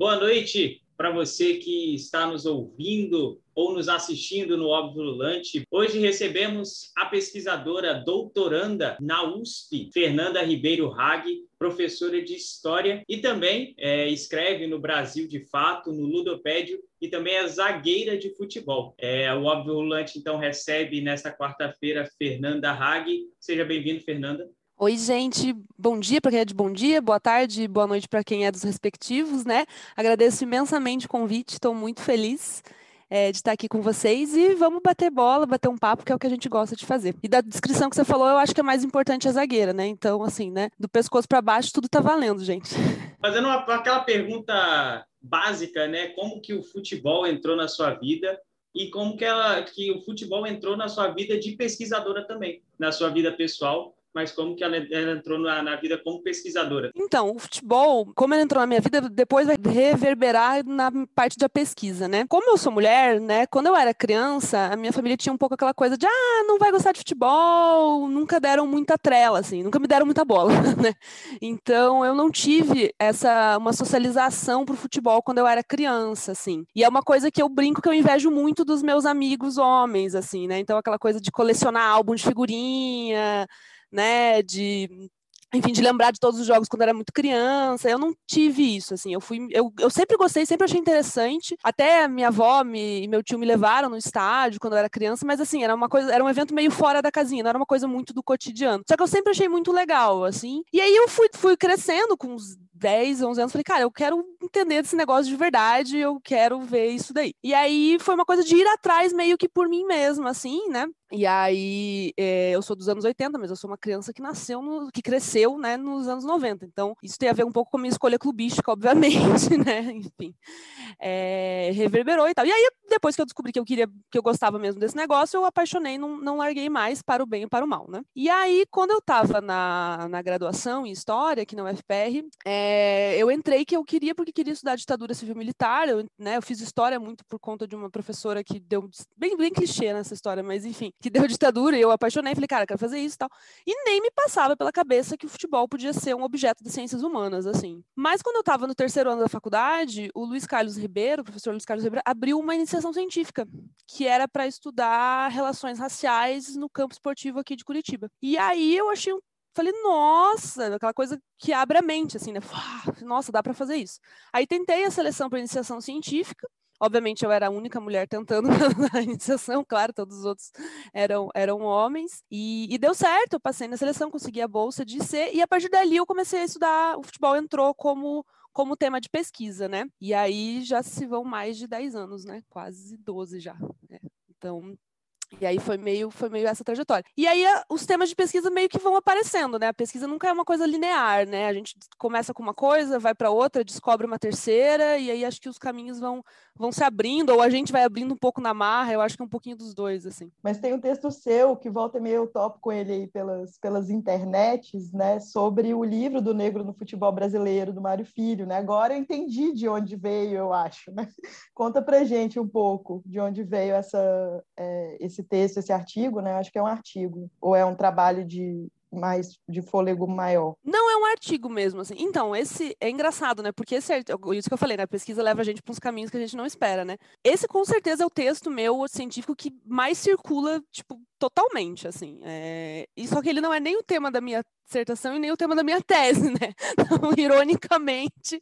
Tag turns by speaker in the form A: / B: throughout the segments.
A: Boa noite para você que está nos ouvindo ou nos assistindo no Óbvio Lulante. Hoje recebemos a pesquisadora doutoranda na USP, Fernanda Ribeiro Hag, professora de História e também é, escreve no Brasil de Fato, no Ludopédio e também é zagueira de futebol. É, o Óbvio Lulante, então, recebe nesta quarta-feira Fernanda Hag. Seja bem-vindo, Fernanda.
B: Oi, gente. Bom dia para quem é de bom dia, boa tarde, boa noite para quem é dos respectivos, né? Agradeço imensamente o convite, estou muito feliz é, de estar aqui com vocês e vamos bater bola, bater um papo, que é o que a gente gosta de fazer. E da descrição que você falou, eu acho que é mais importante a zagueira, né? Então, assim, né? Do pescoço para baixo, tudo tá valendo, gente.
A: Fazendo uma, aquela pergunta básica, né? Como que o futebol entrou na sua vida e como que, ela, que o futebol entrou na sua vida de pesquisadora também, na sua vida pessoal mas como que ela, ela entrou na, na, vida como pesquisadora?
B: Então, o futebol, como ele entrou na minha vida, depois vai reverberar na parte da pesquisa, né? Como eu sou mulher, né? Quando eu era criança, a minha família tinha um pouco aquela coisa de, ah, não vai gostar de futebol, nunca deram muita trela, assim, nunca me deram muita bola, né? Então, eu não tive essa, uma socialização pro futebol quando eu era criança, assim. E é uma coisa que eu brinco que eu invejo muito dos meus amigos homens, assim, né? Então, aquela coisa de colecionar álbum de figurinha, né, de enfim, de lembrar de todos os jogos quando era muito criança. Eu não tive isso, assim. Eu fui, eu, eu sempre gostei, sempre achei interessante. Até minha avó me, e meu tio me levaram no estádio quando eu era criança, mas assim, era uma coisa, era um evento meio fora da casinha, não era uma coisa muito do cotidiano. Só que eu sempre achei muito legal, assim. E aí eu fui, fui crescendo com uns 10, 11 anos, falei, cara, eu quero entender desse negócio de verdade, eu quero ver isso daí. E aí foi uma coisa de ir atrás meio que por mim mesma, assim, né? E aí, é, eu sou dos anos 80, mas eu sou uma criança que nasceu, no, que cresceu, né, nos anos 90. Então, isso tem a ver um pouco com a minha escolha clubística, obviamente, né? Enfim, é, reverberou e tal. E aí, depois que eu descobri que eu queria, que eu gostava mesmo desse negócio, eu apaixonei, não, não larguei mais para o bem e para o mal, né? E aí, quando eu estava na, na graduação em História, aqui na UFPR, é, eu entrei que eu queria, porque queria estudar ditadura civil-militar, eu, né, eu fiz História muito por conta de uma professora que deu, bem, bem clichê nessa história, mas enfim, que deu ditadura e eu apaixonei, falei, cara, quero fazer isso e tal. E nem me passava pela cabeça que o futebol podia ser um objeto de ciências humanas, assim. Mas quando eu estava no terceiro ano da faculdade, o Luiz Carlos Ribeiro, o professor Luiz Carlos Ribeiro, abriu uma iniciação científica, que era para estudar relações raciais no campo esportivo aqui de Curitiba. E aí eu achei um Falei, nossa, aquela coisa que abre a mente, assim, né? Nossa, dá para fazer isso. Aí tentei a seleção para iniciação científica, Obviamente, eu era a única mulher tentando na iniciação, claro, todos os outros eram, eram homens. E, e, deu certo, eu passei na seleção, consegui a bolsa de ser, e a partir dali eu comecei a estudar. O futebol entrou como, como tema de pesquisa, né? E aí já se vão mais de 10 anos, né? Quase 12 já. Né? Então, e aí foi meio, foi meio essa trajetória. E aí os temas de pesquisa meio que vão aparecendo, né? A pesquisa nunca é uma coisa linear, né? A gente começa com uma coisa, vai para outra, descobre uma terceira, e aí acho que os caminhos vão, vão se abrindo, ou a gente vai abrindo um pouco na marra, eu acho que é um pouquinho dos dois, assim.
C: Mas tem um texto seu, que volta e meio eu topo com ele aí pelas, pelas internets, né? Sobre o livro do negro no futebol brasileiro, do Mário Filho, né? Agora eu entendi de onde veio, eu acho, né? Conta pra gente um pouco de onde veio essa, é, esse esse texto, esse artigo, né? Acho que é um artigo, ou é um trabalho de mais de fôlego maior.
B: Não é um artigo mesmo, assim. Então, esse é engraçado, né? Porque esse, isso que eu falei, né? A pesquisa leva a gente para uns caminhos que a gente não espera, né? Esse, com certeza, é o texto meu científico que mais circula, tipo, totalmente, assim. É... E só que ele não é nem o tema da minha dissertação e nem o tema da minha tese, né? Então, ironicamente,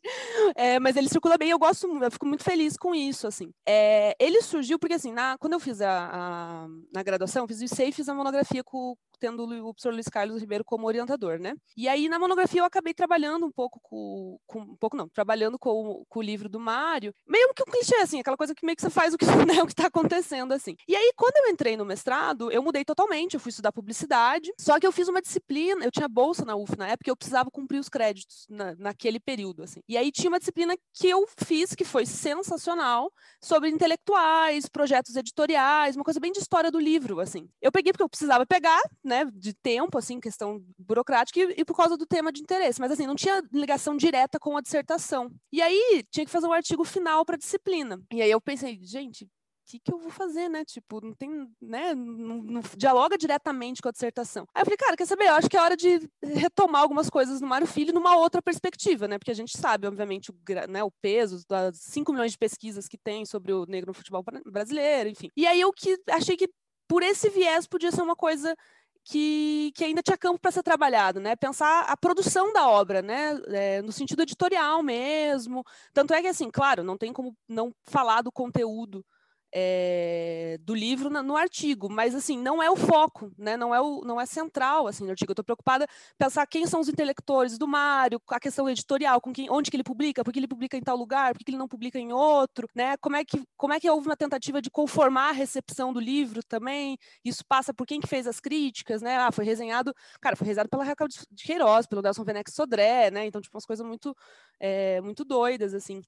B: é, mas ele circula bem. Eu gosto, eu fico muito feliz com isso, assim. É, ele surgiu porque, assim, na, quando eu fiz a, a na graduação, eu fiz o ICEI e fiz a monografia com, tendo o professor Luiz Carlos Ribeiro como orientador, né? E aí, na monografia, eu acabei trabalhando um pouco com, com um pouco não, trabalhando com, com o livro do Mário, meio que um clichê, assim, aquela coisa que meio que você faz o que né, está acontecendo, assim. E aí, quando eu entrei no mestrado, eu mudei totalmente, eu fui estudar publicidade, só que eu fiz uma disciplina, eu tinha bolsa na UF na época, eu precisava cumprir os créditos na, naquele período, assim. E aí tinha uma disciplina que eu fiz, que foi sensacional, sobre intelectuais, projetos editoriais, uma coisa bem de história do livro, assim. Eu peguei porque eu precisava pegar, né, de tempo, assim, questão burocrática, e, e por causa do tema de interesse, mas assim, não tinha ligação direta com a dissertação. E aí tinha que fazer um artigo final para disciplina. E aí eu pensei, gente, que, que eu vou fazer, né? Tipo, não tem, né? Não, não, dialoga diretamente com a dissertação. Aí eu falei, cara, quer saber? Eu acho que é hora de retomar algumas coisas no Mário Filho numa outra perspectiva, né? Porque a gente sabe, obviamente, o, né, o peso das 5 milhões de pesquisas que tem sobre o negro no futebol brasileiro, enfim. E aí eu que achei que por esse viés podia ser uma coisa que, que, ainda tinha campo para ser trabalhado, né? Pensar a produção da obra, né? É, no sentido editorial mesmo. Tanto é que, assim, claro, não tem como não falar do conteúdo é, do livro no, artigo, mas assim não é o foco, né? Não é o, não é central assim no artigo. Eu estou preocupada pensar quem são os intelectores do Mário, a questão editorial, com quem, onde que ele publica, por que ele publica em tal lugar, por que ele não publica em outro, né? Como é que como é que houve uma tentativa de conformar a recepção do livro também? Isso passa por quem que fez as críticas, né? Ah, foi resenhado, cara, foi resenhado pela Raquel de Queiroz, pelo Nelson Venex Sodré, né? Então tipo umas coisas muito é, muito doidas assim.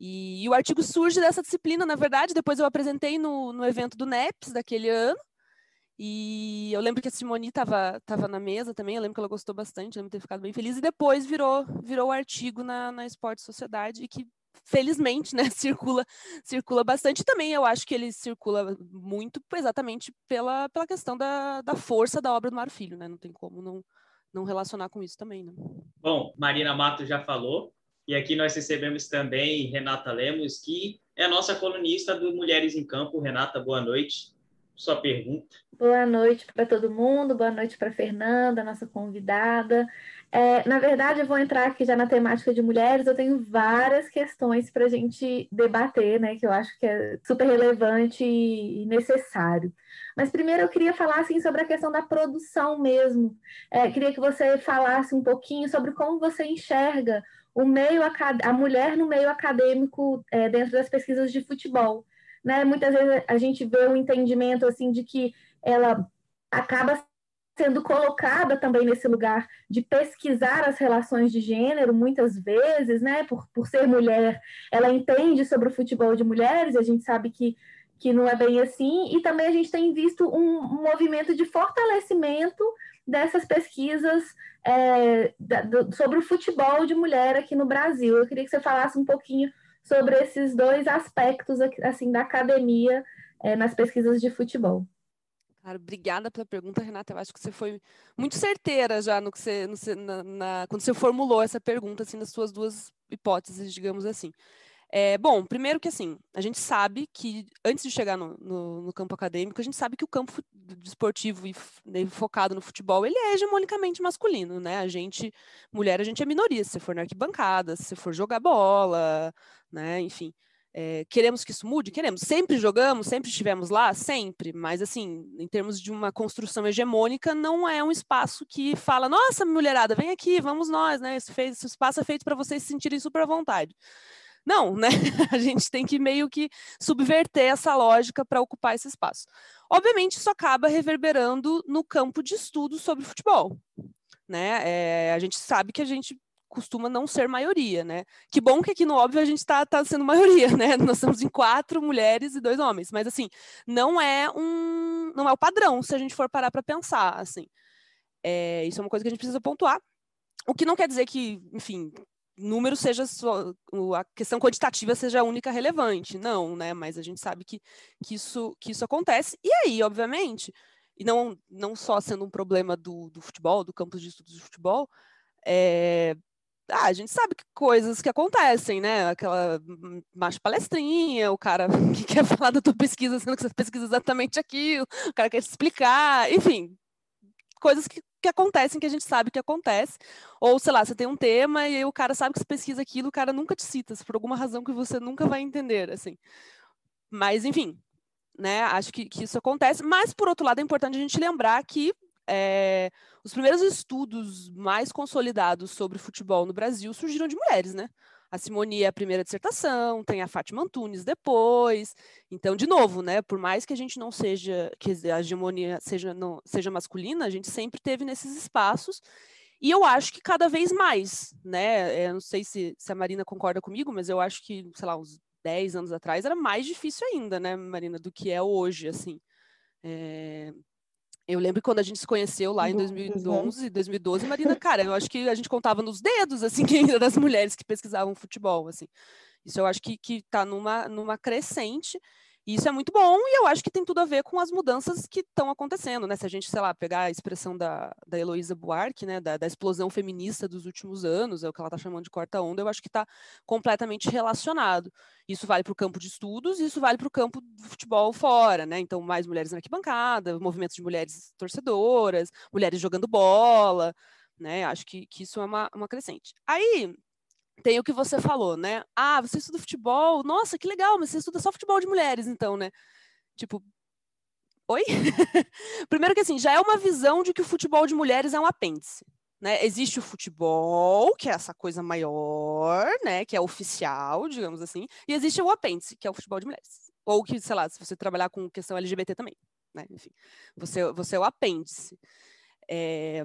B: E, e, o artigo surge dessa disciplina, na verdade, depois eu apresentei no, no evento do NEPS daquele ano, e eu lembro que a Simone estava tava na mesa também, eu lembro que ela gostou bastante, lembro de ter ficado bem feliz, e depois virou, virou o artigo na, na Esporte Sociedade, e que felizmente, né, circula, circula bastante. Também eu acho que ele circula muito exatamente pela, pela questão da, da força da obra do Mário Filho, né? Não tem como não, não relacionar com isso também, né?
A: Bom, Marina Mato já falou, e aqui nós recebemos também Renata Lemos, que é a nossa colunista do Mulheres em Campo. Renata, boa noite. Sua pergunta.
D: Boa noite para todo mundo, boa noite para Fernanda, nossa convidada. É, na verdade, eu vou entrar aqui já na temática de mulheres. Eu tenho várias questões para a gente debater, né? Que eu acho que é super relevante e necessário. Mas primeiro eu queria falar assim, sobre a questão da produção mesmo. É, queria que você falasse um pouquinho sobre como você enxerga o meio a mulher no meio acadêmico é, dentro das pesquisas de futebol. Né? Muitas vezes a gente vê o um entendimento assim de que ela acaba sendo colocada também nesse lugar de pesquisar as relações de gênero, muitas vezes, né? Por, por ser mulher, ela entende sobre o futebol de mulheres, a gente sabe que, que não é bem assim, e também a gente tem visto um, um movimento de fortalecimento dessas pesquisas é, da, do, sobre o futebol de mulher aqui no Brasil. Eu queria que você falasse um pouquinho sobre esses dois aspectos assim da academia é, nas pesquisas de futebol.
B: Cara, obrigada pela pergunta, Renata. Eu acho que você foi muito certeira já no que você, no, na, na, quando você formulou essa pergunta, assim, nas suas duas hipóteses, digamos assim. É, bom, primeiro que assim, a gente sabe que antes de chegar no, no, no campo acadêmico, a gente sabe que o campo esportivo e né, focado no futebol, ele é hegemonicamente masculino, né? A gente, mulher, a gente é minoria, se for na arquibancada, se for jogar bola, né? Enfim. É, queremos que isso mude? Queremos. Sempre jogamos, sempre estivemos lá? Sempre. Mas, assim, em termos de uma construção hegemônica, não é um espaço que fala, nossa, mulherada, vem aqui, vamos nós, né? Esse, esse espaço é feito para vocês se sentirem super à vontade. Não, né? A gente tem que meio que subverter essa lógica para ocupar esse espaço. Obviamente, isso acaba reverberando no campo de estudo sobre futebol. Né? É, a gente sabe que a gente costuma não ser maioria, né? Que bom que aqui no óbvio a gente está tá sendo maioria, né? Nós estamos em quatro mulheres e dois homens, mas assim não é um não é o padrão se a gente for parar para pensar, assim. É, isso é uma coisa que a gente precisa pontuar. O que não quer dizer que, enfim, número seja a questão quantitativa seja a única relevante, não, né? Mas a gente sabe que, que, isso, que isso acontece. E aí, obviamente, e não, não só sendo um problema do, do futebol, do campus de estudos de futebol, é, ah, a gente sabe que coisas que acontecem, né? Aquela macho palestrinha, o cara que quer falar da tua pesquisa, sendo que você pesquisa exatamente aquilo, o cara quer te explicar, enfim, coisas que que acontecem, que a gente sabe que acontece. Ou, sei lá, você tem um tema e o cara sabe que você pesquisa aquilo, o cara nunca te cita, por alguma razão que você nunca vai entender, assim. Mas, enfim, né, acho que, que isso acontece. Mas, por outro lado, é importante a gente lembrar que é, os primeiros estudos mais consolidados sobre futebol no Brasil surgiram de mulheres, né? A Simone é a primeira dissertação, tem a Fátima Antunes depois. Então, de novo, né, por mais que a gente não seja, que a hegemonia seja, não, seja masculina, a gente sempre teve nesses espaços. E eu acho que cada vez mais, né? Eu não sei se, se a Marina concorda comigo, mas eu acho que, sei lá, uns 10 anos atrás era mais difícil ainda, né, Marina, do que é hoje, assim. É, eu lembro quando a gente se conheceu lá em 2011, 2012, Marina, cara, eu acho que a gente contava nos dedos, assim, quem era das mulheres que pesquisavam futebol, assim. Isso eu acho que, que tá numa, numa crescente, isso é muito bom e eu acho que tem tudo a ver com as mudanças que estão acontecendo, né? Se a gente, sei lá, pegar a expressão da, da Heloísa Buarque, né, da, da explosão feminista dos últimos anos, é o que ela está chamando de quarta onda, eu acho que está completamente relacionado. Isso vale para o campo de estudos e isso vale para o campo do futebol fora, né? Então, mais mulheres na arquibancada, movimentos de mulheres torcedoras, mulheres jogando bola, né? Acho que, que isso é uma, uma crescente. Aí, tem o que você falou, né? Ah, você estuda futebol? Nossa, que legal, mas você estuda só futebol de mulheres, então, né? Tipo, oi? Primeiro que assim, já é uma visão de que o futebol de mulheres é um apêndice. Né? Existe o futebol, que é essa coisa maior, né? Que é oficial, digamos assim, e existe o apêndice, que é o futebol de mulheres. Ou que, sei lá, se você trabalhar com questão LGBT também, né? Enfim, você, você é o apêndice. É,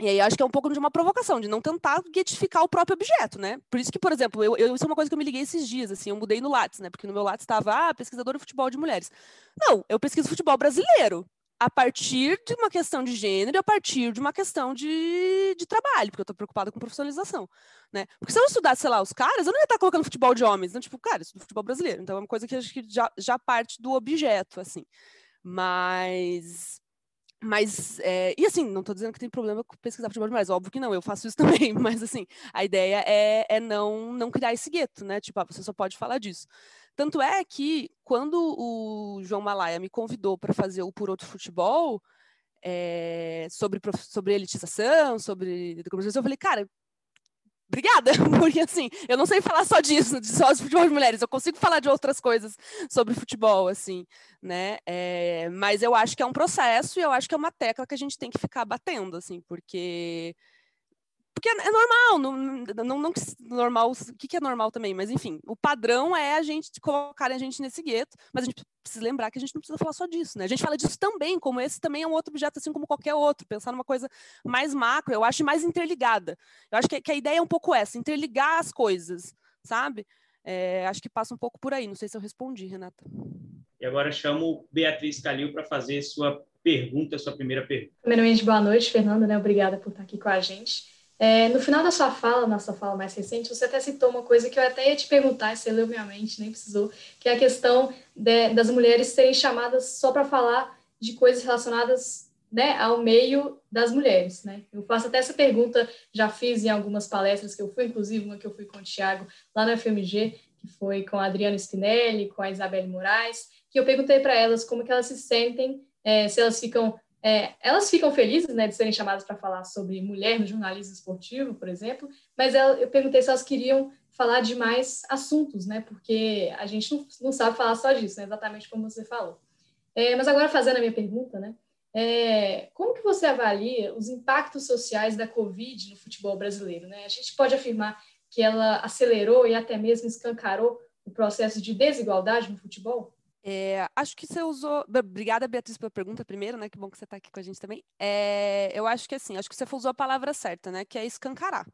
B: e aí acho que é um pouco de uma provocação, de não tentar guetificar o próprio objeto, né? Por isso que, por exemplo, eu, eu, isso é uma coisa que eu me liguei esses dias, assim, eu mudei no Lattes, né? Porque no meu Lattes estava, ah, pesquisadora de futebol de mulheres. Não, eu pesquiso futebol brasileiro, a partir de uma questão de gênero, a partir de uma questão de, de trabalho, porque eu estou preocupada com profissionalização, né? Porque se eu estudasse, sei lá, os caras, eu não ia estar colocando futebol de homens, não, tipo, cara, eu estudo futebol brasileiro, então é uma coisa que acho que já, já parte do objeto, assim. Mas mas, é, e assim, não estou dizendo que tem problema com pesquisar futebol de mulheres, óbvio que não, eu faço isso também, mas assim, a ideia é, é não, não criar esse gueto, né? Tipo, ah, você só pode falar disso. Tanto é que, quando o João Malaya me convidou para fazer o Por Outro Futebol, é, sobre, sobre elitização, sobre eu falei, cara, obrigada, porque assim, eu não sei falar só disso, só de futebol de mulheres, eu consigo falar de outras coisas sobre futebol, assim, né? É, mas eu acho que é um processo e eu acho que é uma tecla que a gente tem que ficar batendo, assim, porque porque é, é normal, não, não, não normal, o que, que é normal também, mas enfim, o padrão é a gente colocar a gente nesse gueto, mas a gente precisa lembrar que a gente não precisa falar só disso, né? A gente fala disso também, como esse também é um outro objeto, assim como qualquer outro, pensar numa coisa mais macro, eu acho mais interligada. Eu acho que, que a ideia é um pouco essa, interligar as coisas, sabe? É, acho que passa um pouco por aí, não sei se eu respondi, Renata.
A: E agora chamo Beatriz Calil para fazer sua pergunta, sua primeira pergunta.
E: Primeiramente, boa noite, Fernanda, né? Obrigada por estar aqui com a gente. É, no final da sua fala, na sua fala mais recente, você até citou uma coisa que eu até ia te perguntar, você leu minha mente, nem precisou, que é a questão de, das mulheres serem chamadas só para falar de coisas relacionadas né, ao meio das mulheres. Né? Eu faço até essa pergunta, já fiz em algumas palestras que eu fui, inclusive uma que eu fui com o Tiago lá no FMG, que foi com a Adriana Spinelli, com a Isabelle Moraes, que eu perguntei para elas como que elas se sentem, é, se elas ficam é, elas ficam felizes né, de serem chamadas para falar sobre mulher no jornalismo esportivo, por exemplo, mas eu perguntei se elas queriam falar de mais assuntos, né, porque a gente não, não sabe falar só disso, né, exatamente como você falou. É, mas agora, fazendo a minha pergunta, né, é, como que você avalia os impactos sociais da Covid no futebol brasileiro? Né? A gente pode afirmar que ela acelerou e até mesmo escancarou o processo de desigualdade no futebol?
B: É, acho que você usou. Obrigada, Beatriz, pela pergunta primeiro, né? Que bom que você está aqui com a gente também. É, eu acho que assim, acho que você usou a palavra certa, né? Que é escancarar.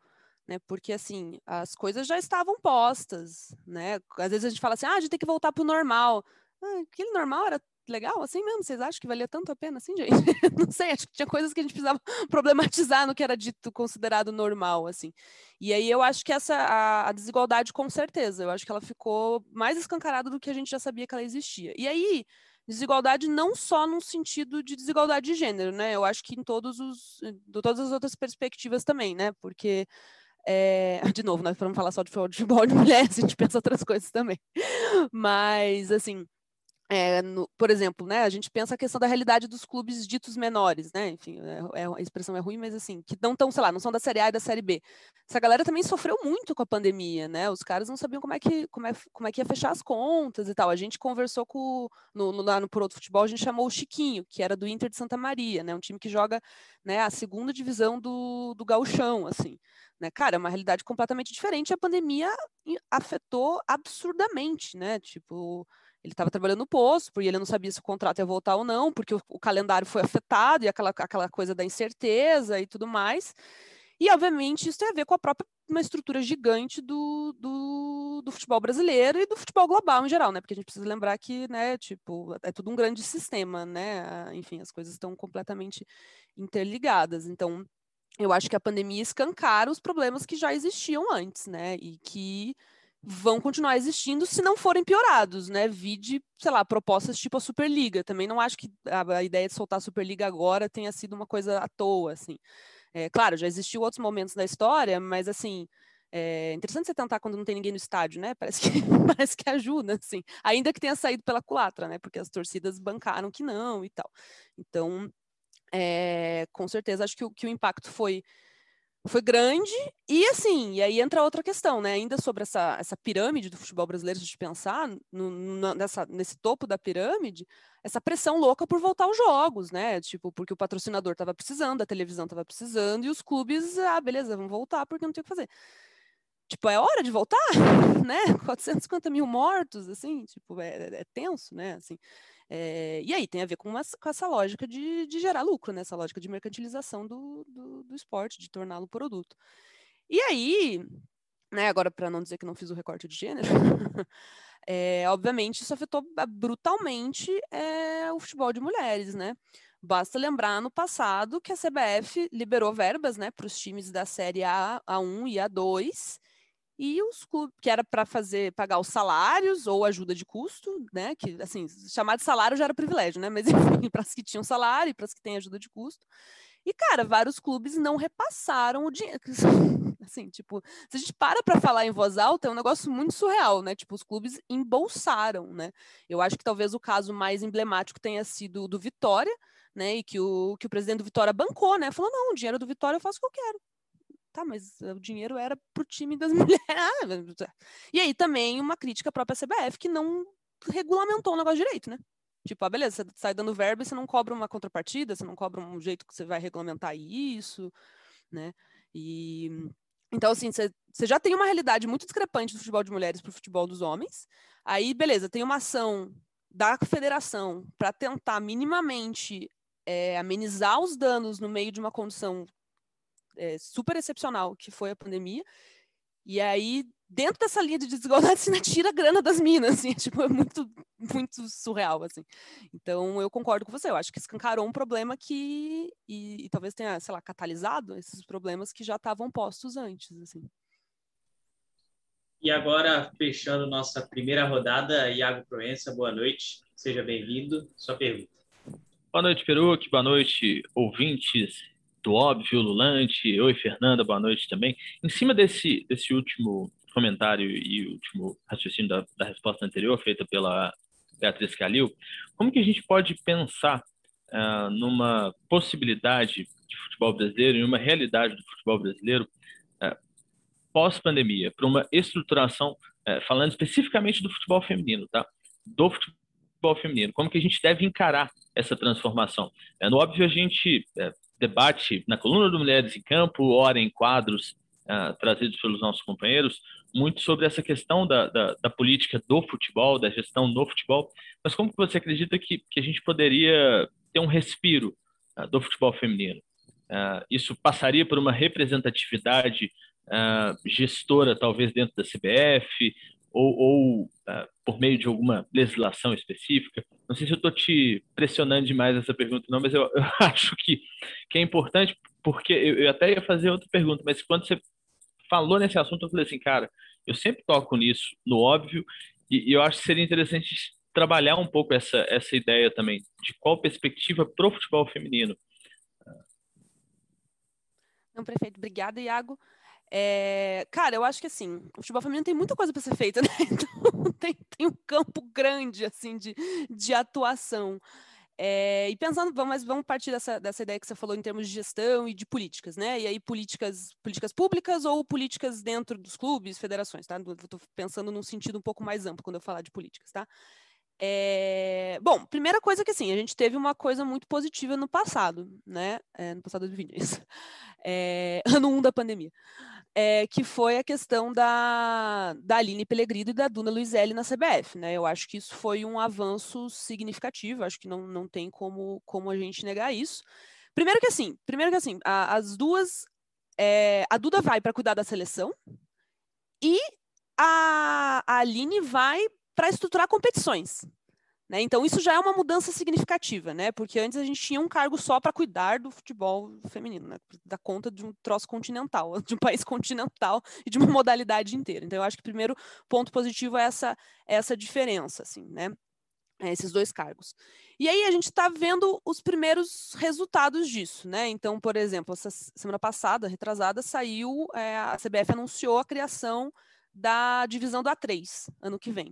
B: Né, porque assim, as coisas já estavam postas, né? Às vezes a gente fala assim, ah, a gente tem que voltar para o normal. Ah, aquele normal era legal assim mesmo? Vocês acham que valia tanto a pena assim, gente? não sei, acho que tinha coisas que a gente precisava problematizar no que era dito considerado normal, assim. E aí eu acho que essa a, a, desigualdade com certeza, eu acho que ela ficou mais escancarada do que a gente já sabia que ela existia. E aí desigualdade não só no sentido de desigualdade de gênero, né? Eu acho que em todos os de todas as outras perspectivas também, né? Porque é, de novo, nós vamos falar só de futebol de mulheres, a gente pensa outras coisas também. Mas, assim, é, no, por exemplo, né, a gente pensa a questão da realidade dos clubes ditos menores, né? Enfim, é, é, a expressão é ruim, mas assim, que não estão, sei lá, não são da Série A e da Série B. Essa galera também sofreu muito com a pandemia, né? Os caras não sabiam como é que, como é, como é que ia fechar as contas e tal. A gente conversou com, no, no, lá no Por Outro Futebol, a gente chamou o Chiquinho, que era do Inter de Santa Maria, né? Um time que joga né, a segunda divisão do, do gauchão, assim. Né? Cara, é uma realidade completamente diferente. A pandemia afetou absurdamente, né? Tipo ele estava trabalhando no posto, porque ele não sabia se o contrato ia voltar ou não, porque o, o calendário foi afetado e aquela, aquela coisa da incerteza e tudo mais. E, obviamente, isso tem a ver com a própria uma estrutura gigante do, do, do, futebol brasileiro e do futebol global em geral, né? Porque a gente precisa lembrar que, né, tipo, é tudo um grande sistema, né? Enfim, as coisas estão completamente interligadas. Então, eu acho que a pandemia escancara os problemas que já existiam antes, né? E que vão continuar existindo se não forem piorados, né? Vide, sei lá, propostas tipo a Superliga. Também não acho que a, ideia de soltar a Superliga agora tenha sido uma coisa à toa, assim. É, claro, já existiu outros momentos da história, mas assim, é interessante você tentar quando não tem ninguém no estádio, né? Parece que, parece que ajuda, assim. Ainda que tenha saído pela culatra, né? Porque as torcidas bancaram que não e tal. Então, é, com certeza, acho que o, que o impacto foi foi grande e assim, e aí entra outra questão, né? Ainda sobre essa, essa pirâmide do futebol brasileiro, se a gente pensar no, nessa, nesse topo da pirâmide, essa pressão louca por voltar aos jogos, né? Tipo, porque o patrocinador estava precisando, a televisão estava precisando e os clubes, ah, beleza, vamos voltar porque não tem o que fazer. Tipo, é hora de voltar, né? 450 mil mortos, assim, tipo, é, é tenso, né? Assim, é, e aí tem a ver com, uma, com essa lógica de, de, gerar lucro, né? Essa lógica de mercantilização do, do, do esporte, de torná-lo produto. E aí, né, agora para não dizer que não fiz o recorte de gênero, é, obviamente isso afetou brutalmente é, o futebol de mulheres, né? Basta lembrar no passado que a CBF liberou verbas né, para os times da Série A, A1 e A2, e os clubes, que era para fazer pagar os salários ou ajuda de custo, né? Que assim, chamar de salário já era privilégio, né? Mas enfim, para as que tinham salário e para as que têm ajuda de custo. E cara, vários clubes não repassaram o dinheiro. Assim, tipo, se a gente para para falar em voz alta, é um negócio muito surreal, né? Tipo, os clubes embolsaram, né? Eu acho que talvez o caso mais emblemático tenha sido o do Vitória, né? E que o, que o presidente do Vitória bancou, né? Falou: não, o dinheiro do Vitória eu faço o que eu quero tá, mas o dinheiro era pro time das mulheres. E aí também uma crítica própria CBF que não regulamentou o negócio direito, né? Tipo, ah, beleza, você sai dando verba e você não cobra uma contrapartida, você não cobra um jeito que você vai regulamentar isso, né? E então, assim, você, você já tem uma realidade muito discrepante do futebol de mulheres para o futebol dos homens. Aí, beleza, tem uma ação da federação para tentar minimamente é, amenizar os danos no meio de uma condição é, super excepcional que foi a pandemia. E aí, dentro dessa linha de desigualdade, você tira a grana das minas, assim, tipo, é muito, muito surreal, assim. Então, eu concordo com você, eu acho que escancarou um problema que, e, e talvez tenha, sei lá, catalisado esses problemas que já estavam postos antes, assim.
A: E agora, fechando nossa primeira rodada, Iago Proença, boa noite, seja bem-vindo, sua pergunta.
F: Boa noite, Peruque, boa noite, ouvintes do óbvio, Lulante. Oi, Fernanda, boa noite também. Em cima desse, desse último comentário e último raciocínio da, da resposta anterior, feita pela Beatriz Calil, como que a gente pode pensar uh, numa possibilidade de futebol brasileiro, em uma realidade do futebol brasileiro uh, pós-pandemia, para uma estruturação, uh, falando especificamente do futebol feminino, tá? Do futebol feminino, como que a gente deve encarar essa transformação? É, no óbvio, a gente debate na coluna do Mulheres em Campo, ora em quadros uh, trazidos pelos nossos companheiros, muito sobre essa questão da, da, da, política do futebol, da gestão no futebol, mas como que você acredita que, que a gente poderia ter um respiro uh, do futebol feminino? Uh, isso passaria por uma representatividade gestora, talvez dentro da CBF, ou, ou uh, por meio de alguma legislação específica? Não sei se eu estou te pressionando demais essa pergunta, não, mas eu, eu acho que, que é importante, porque eu, eu, até ia fazer outra pergunta, mas quando você falou nesse assunto, eu falei assim, cara, eu sempre toco nisso, no óbvio, e, e eu acho que seria interessante trabalhar um pouco essa, essa ideia também, de qual perspectiva para o futebol feminino.
B: Não, prefeito, obrigada, Iago. É, cara, eu acho que assim, o futebol feminino tem muita coisa para ser feita, né? Então tem, tem um campo grande assim de, de atuação. É, e pensando, vamos, vamos partir dessa, dessa ideia que você falou em termos de gestão e de políticas, né? E aí políticas, políticas públicas ou políticas dentro dos clubes, federações, tá? Estou pensando num sentido um pouco mais amplo quando eu falar de políticas, tá? É... Bom, primeira coisa que assim, a gente teve uma coisa muito positiva no passado, né? É, no passado do vídeo, isso. É... Ano 1 um da pandemia é, que foi a questão da, da Aline Pellegrino e da Duna Luizelli na CBF. Né? Eu acho que isso foi um avanço significativo, acho que não, não tem como, como a gente negar isso. Primeiro que assim, primeiro que assim, a, as duas. É, a Duda vai para cuidar da seleção e a, a Aline vai para estruturar competições. Né? Então, isso já é uma mudança significativa, né? Porque antes a gente tinha um cargo só para cuidar do futebol feminino, né? Da conta de um troço continental, de um país continental e de uma modalidade inteira. Então, eu acho que o primeiro ponto positivo é essa, essa diferença, assim, né? É, esses dois cargos. E aí a gente está vendo os primeiros resultados disso, né? Então, por exemplo, essa semana passada, retrasada, saiu, é, a CBF anunciou a criação da divisão do A3 ano que vem.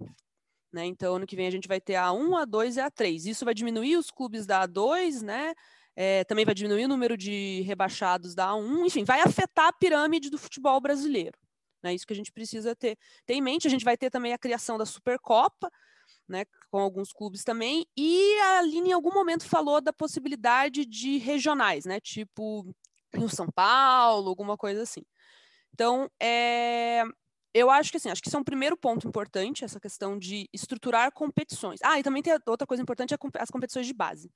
B: Né? Então, ano que vem a gente vai ter a 1, a 2 e a 3. Isso vai diminuir os clubes da A2, né? É, também vai diminuir o número de rebaixados da A1, enfim, vai afetar a pirâmide do futebol brasileiro. É né? isso que a gente precisa ter, ter em mente. A gente vai ter também a criação da Supercopa, né, com alguns clubes também, e a Aline em algum momento falou da possibilidade de regionais, né, tipo Rio São Paulo, alguma coisa assim. Então, é, eu acho que assim, acho que isso é um primeiro ponto importante, essa questão de estruturar competições. Ah, e também tem outra coisa importante, é as competições de base,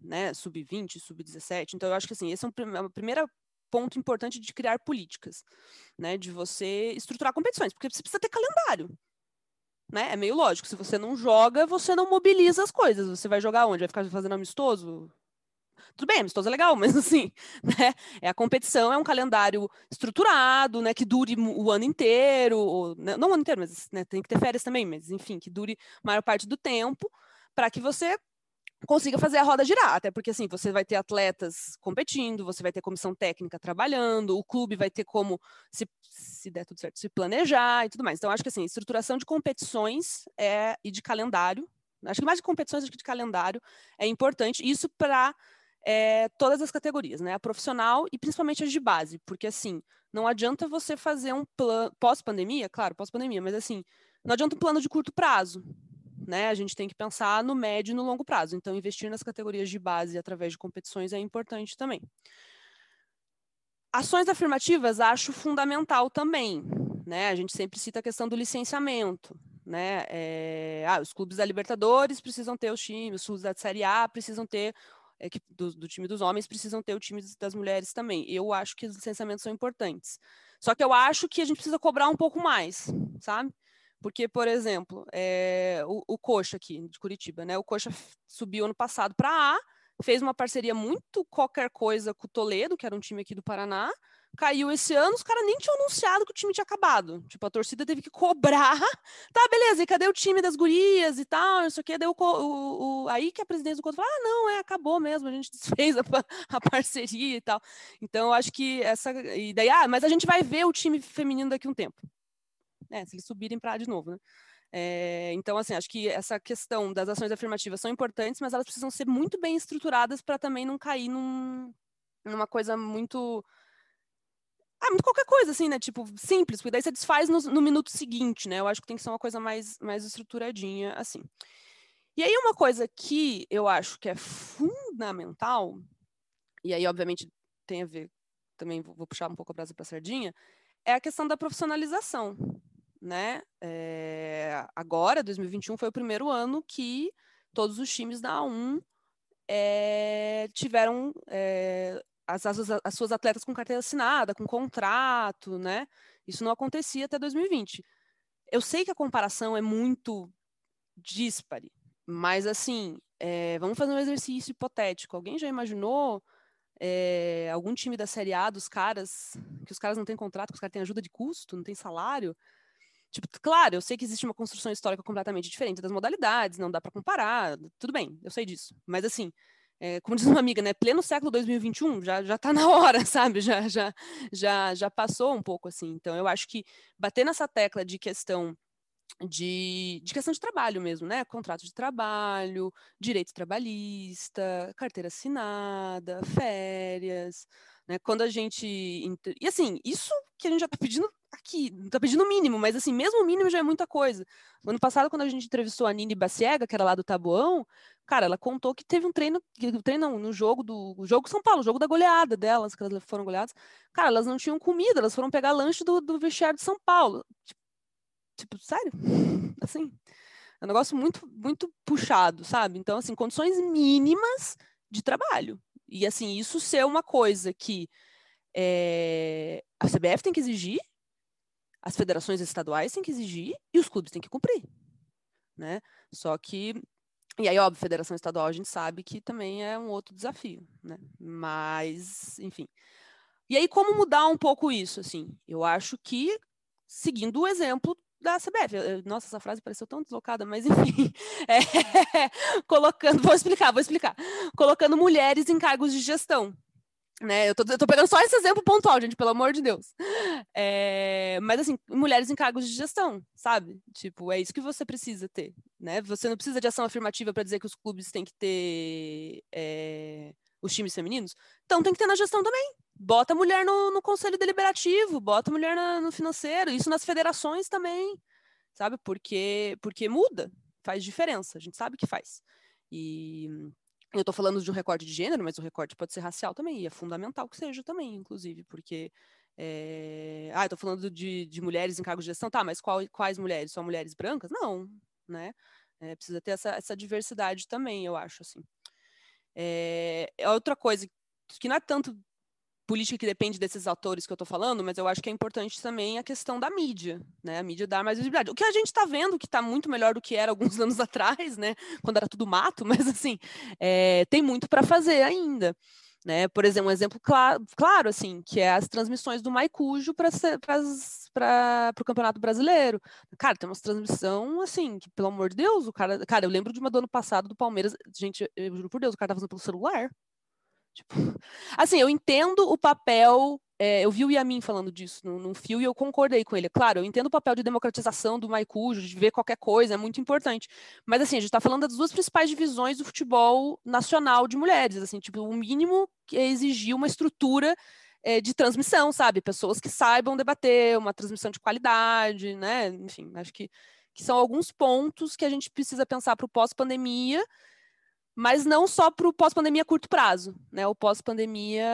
B: né? Sub-20, sub-17. Então, eu acho que assim, esse é um, é primeiro ponto importante de criar políticas, né? De você estruturar competições, porque você precisa ter calendário. Né? É meio lógico, se você não joga, você não mobiliza as coisas. Você vai jogar onde? Vai ficar fazendo amistoso? Tudo bem, amistoso é legal, mas assim, né? É a competição, é um calendário estruturado, né? Que dure o ano inteiro, ou, né, não o ano inteiro, mas né, tem que ter férias também, mas enfim, que dure a maior parte do tempo, para que você consiga fazer a roda girar, até porque assim, você vai ter atletas competindo, você vai ter comissão técnica trabalhando, o clube vai ter como, se, se der tudo certo, se planejar e tudo mais. Então, acho que assim, estruturação de competições é, e de calendário, acho que mais de competições do que de calendário é importante, isso para é, todas as categorias, né? A profissional e principalmente as de base, porque assim, não adianta você fazer um plano pós-pandemia, claro, pós-pandemia, mas assim, não adianta um plano de curto prazo, né? A gente tem que pensar no médio e no longo prazo. Então, investir nas categorias de base através de competições é importante também. Ações afirmativas acho fundamental também, né? A gente sempre cita a questão do licenciamento, né? É, ah, os clubes da Libertadores precisam ter os times, os clubes da Série A precisam ter é, que, do, do, time dos homens precisam ter o time das mulheres também. Eu acho que os licenciamentos são importantes. Só que eu acho que a gente precisa cobrar um pouco mais, sabe? Porque, por exemplo, é, o, o Coxa aqui, de Curitiba, né? O Coxa subiu ano passado para A, fez uma parceria muito qualquer coisa com o Toledo, que era um time aqui do Paraná, caiu esse ano, os caras nem tinham anunciado que o time tinha acabado. Tipo, a torcida teve que cobrar. Tá, beleza, e cadê o time das gurias e tal? Não sei o o, o, o, aí que a presidente do Couto falou: ah, não, é, acabou mesmo, a gente desfez a, a parceria e tal. Então, eu acho que essa. E daí, ah, mas a gente vai ver o time feminino daqui a um tempo. É, se eles subirem para de novo, né? É, então, assim, acho que essa questão das ações afirmativas são importantes, mas elas precisam ser muito bem estruturadas para também não cair num, numa coisa muito ah, qualquer coisa, assim, né? Tipo, simples, porque daí você desfaz no, no, minuto seguinte, né? Eu acho que tem que ser uma coisa mais, mais estruturadinha, assim. E aí, uma coisa que eu acho que é fundamental, e aí, obviamente, tem a ver, também vou puxar um pouco a brasa para sardinha, é a questão da profissionalização, né? É, agora, 2021, foi o primeiro ano que todos os times da A1 é, tiveram é, as, as, as suas atletas com carteira assinada, com contrato, né? Isso não acontecia até 2020. Eu sei que a comparação é muito díspare, mas assim, é, vamos fazer um exercício hipotético. Alguém já imaginou é, algum time da Série A dos caras, que os caras não têm contrato, que os caras têm ajuda de custo, não têm salário? Tipo, claro, eu sei que existe uma construção histórica completamente diferente das modalidades, não dá para comparar, tudo bem, eu sei disso. Mas assim, é, como diz uma amiga, né, pleno século 2021, já já está na hora, sabe? Já já já já passou um pouco assim. Então eu acho que bater nessa tecla de questão de, de questão de trabalho mesmo, né? Contrato de trabalho, direito trabalhista, carteira assinada, férias, né? Quando a gente e assim, isso que a gente já está pedindo aqui, tá pedindo o mínimo, mas assim, mesmo o mínimo já é muita coisa. No ano passado, quando a gente entrevistou a Nini Baciega, que era lá do Tabuão, cara, ela contou que teve um treino, que, treino no jogo do jogo São Paulo, jogo da goleada delas, que elas foram goleadas. Cara, elas não tinham comida, elas foram pegar lanche do, do vestiário de São Paulo. Tipo, tipo, sério? Assim, é um negócio muito, muito puxado, sabe? Então, assim, condições mínimas de trabalho. E, assim, isso ser uma coisa que é, a CBF tem que exigir, as federações estaduais têm que exigir e os clubes têm que cumprir, né? Só que E aí, óbvio, federação estadual a gente sabe que também é um outro desafio, né? Mas, enfim. E aí, como mudar um pouco isso, assim? Eu acho que, seguindo o exemplo da CBF. Nossa, essa frase pareceu tão deslocada, mas enfim. É, colocando, vou explicar, vou explicar. Colocando mulheres em cargos de gestão. Né? Eu, tô, eu tô pegando só esse exemplo pontual, gente, pelo amor de Deus. É, mas assim, mulheres em cargos de gestão, sabe? Tipo, é isso que você precisa ter, né? Você não precisa de ação afirmativa para dizer que os clubes têm que ter é, os times femininos. Então tem que ter na gestão também. Bota a mulher no, no conselho deliberativo, bota a mulher na, no financeiro, isso nas federações também, sabe? Porque, porque muda, faz diferença, a gente sabe que faz. E eu estou falando de um recorte de gênero, mas o recorte pode ser racial também, e é fundamental que seja também, inclusive, porque. É... Ah, estou falando de, de mulheres em cargos de gestão, tá, mas qual, quais mulheres? Só mulheres brancas? Não, né? É, precisa ter essa, essa diversidade também, eu acho, assim. É, outra coisa que não é tanto política que depende desses atores que eu estou falando, mas eu acho que é importante também a questão da mídia, né? A mídia dar mais visibilidade. O que a gente está vendo que está muito melhor do que era alguns anos atrás, né? Quando era tudo mato, mas assim, é, tem muito para fazer ainda. Né? Por exemplo, um exemplo claro, assim, que é as transmissões do Maicujo para o Campeonato Brasileiro. Cara, tem uma transmissão assim, que, pelo amor de Deus, o cara. Cara, eu lembro de uma do ano passado do Palmeiras. Gente, eu juro por Deus, o cara tá fazendo pelo celular. Tipo, assim, eu entendo o papel. É, eu vi o Yamin falando disso num, num fio e eu concordei com ele. Claro, eu entendo o papel de democratização do Maicujo, de ver qualquer coisa, é muito importante. Mas, assim, a gente está falando das duas principais divisões do futebol nacional de mulheres. Assim, tipo, o mínimo que é exigir uma estrutura é, de transmissão, sabe? Pessoas que saibam debater, uma transmissão de qualidade, né? Enfim, acho que, que são alguns pontos que a gente precisa pensar para o pós-pandemia mas não só para o pós-pandemia curto prazo, né? O pós-pandemia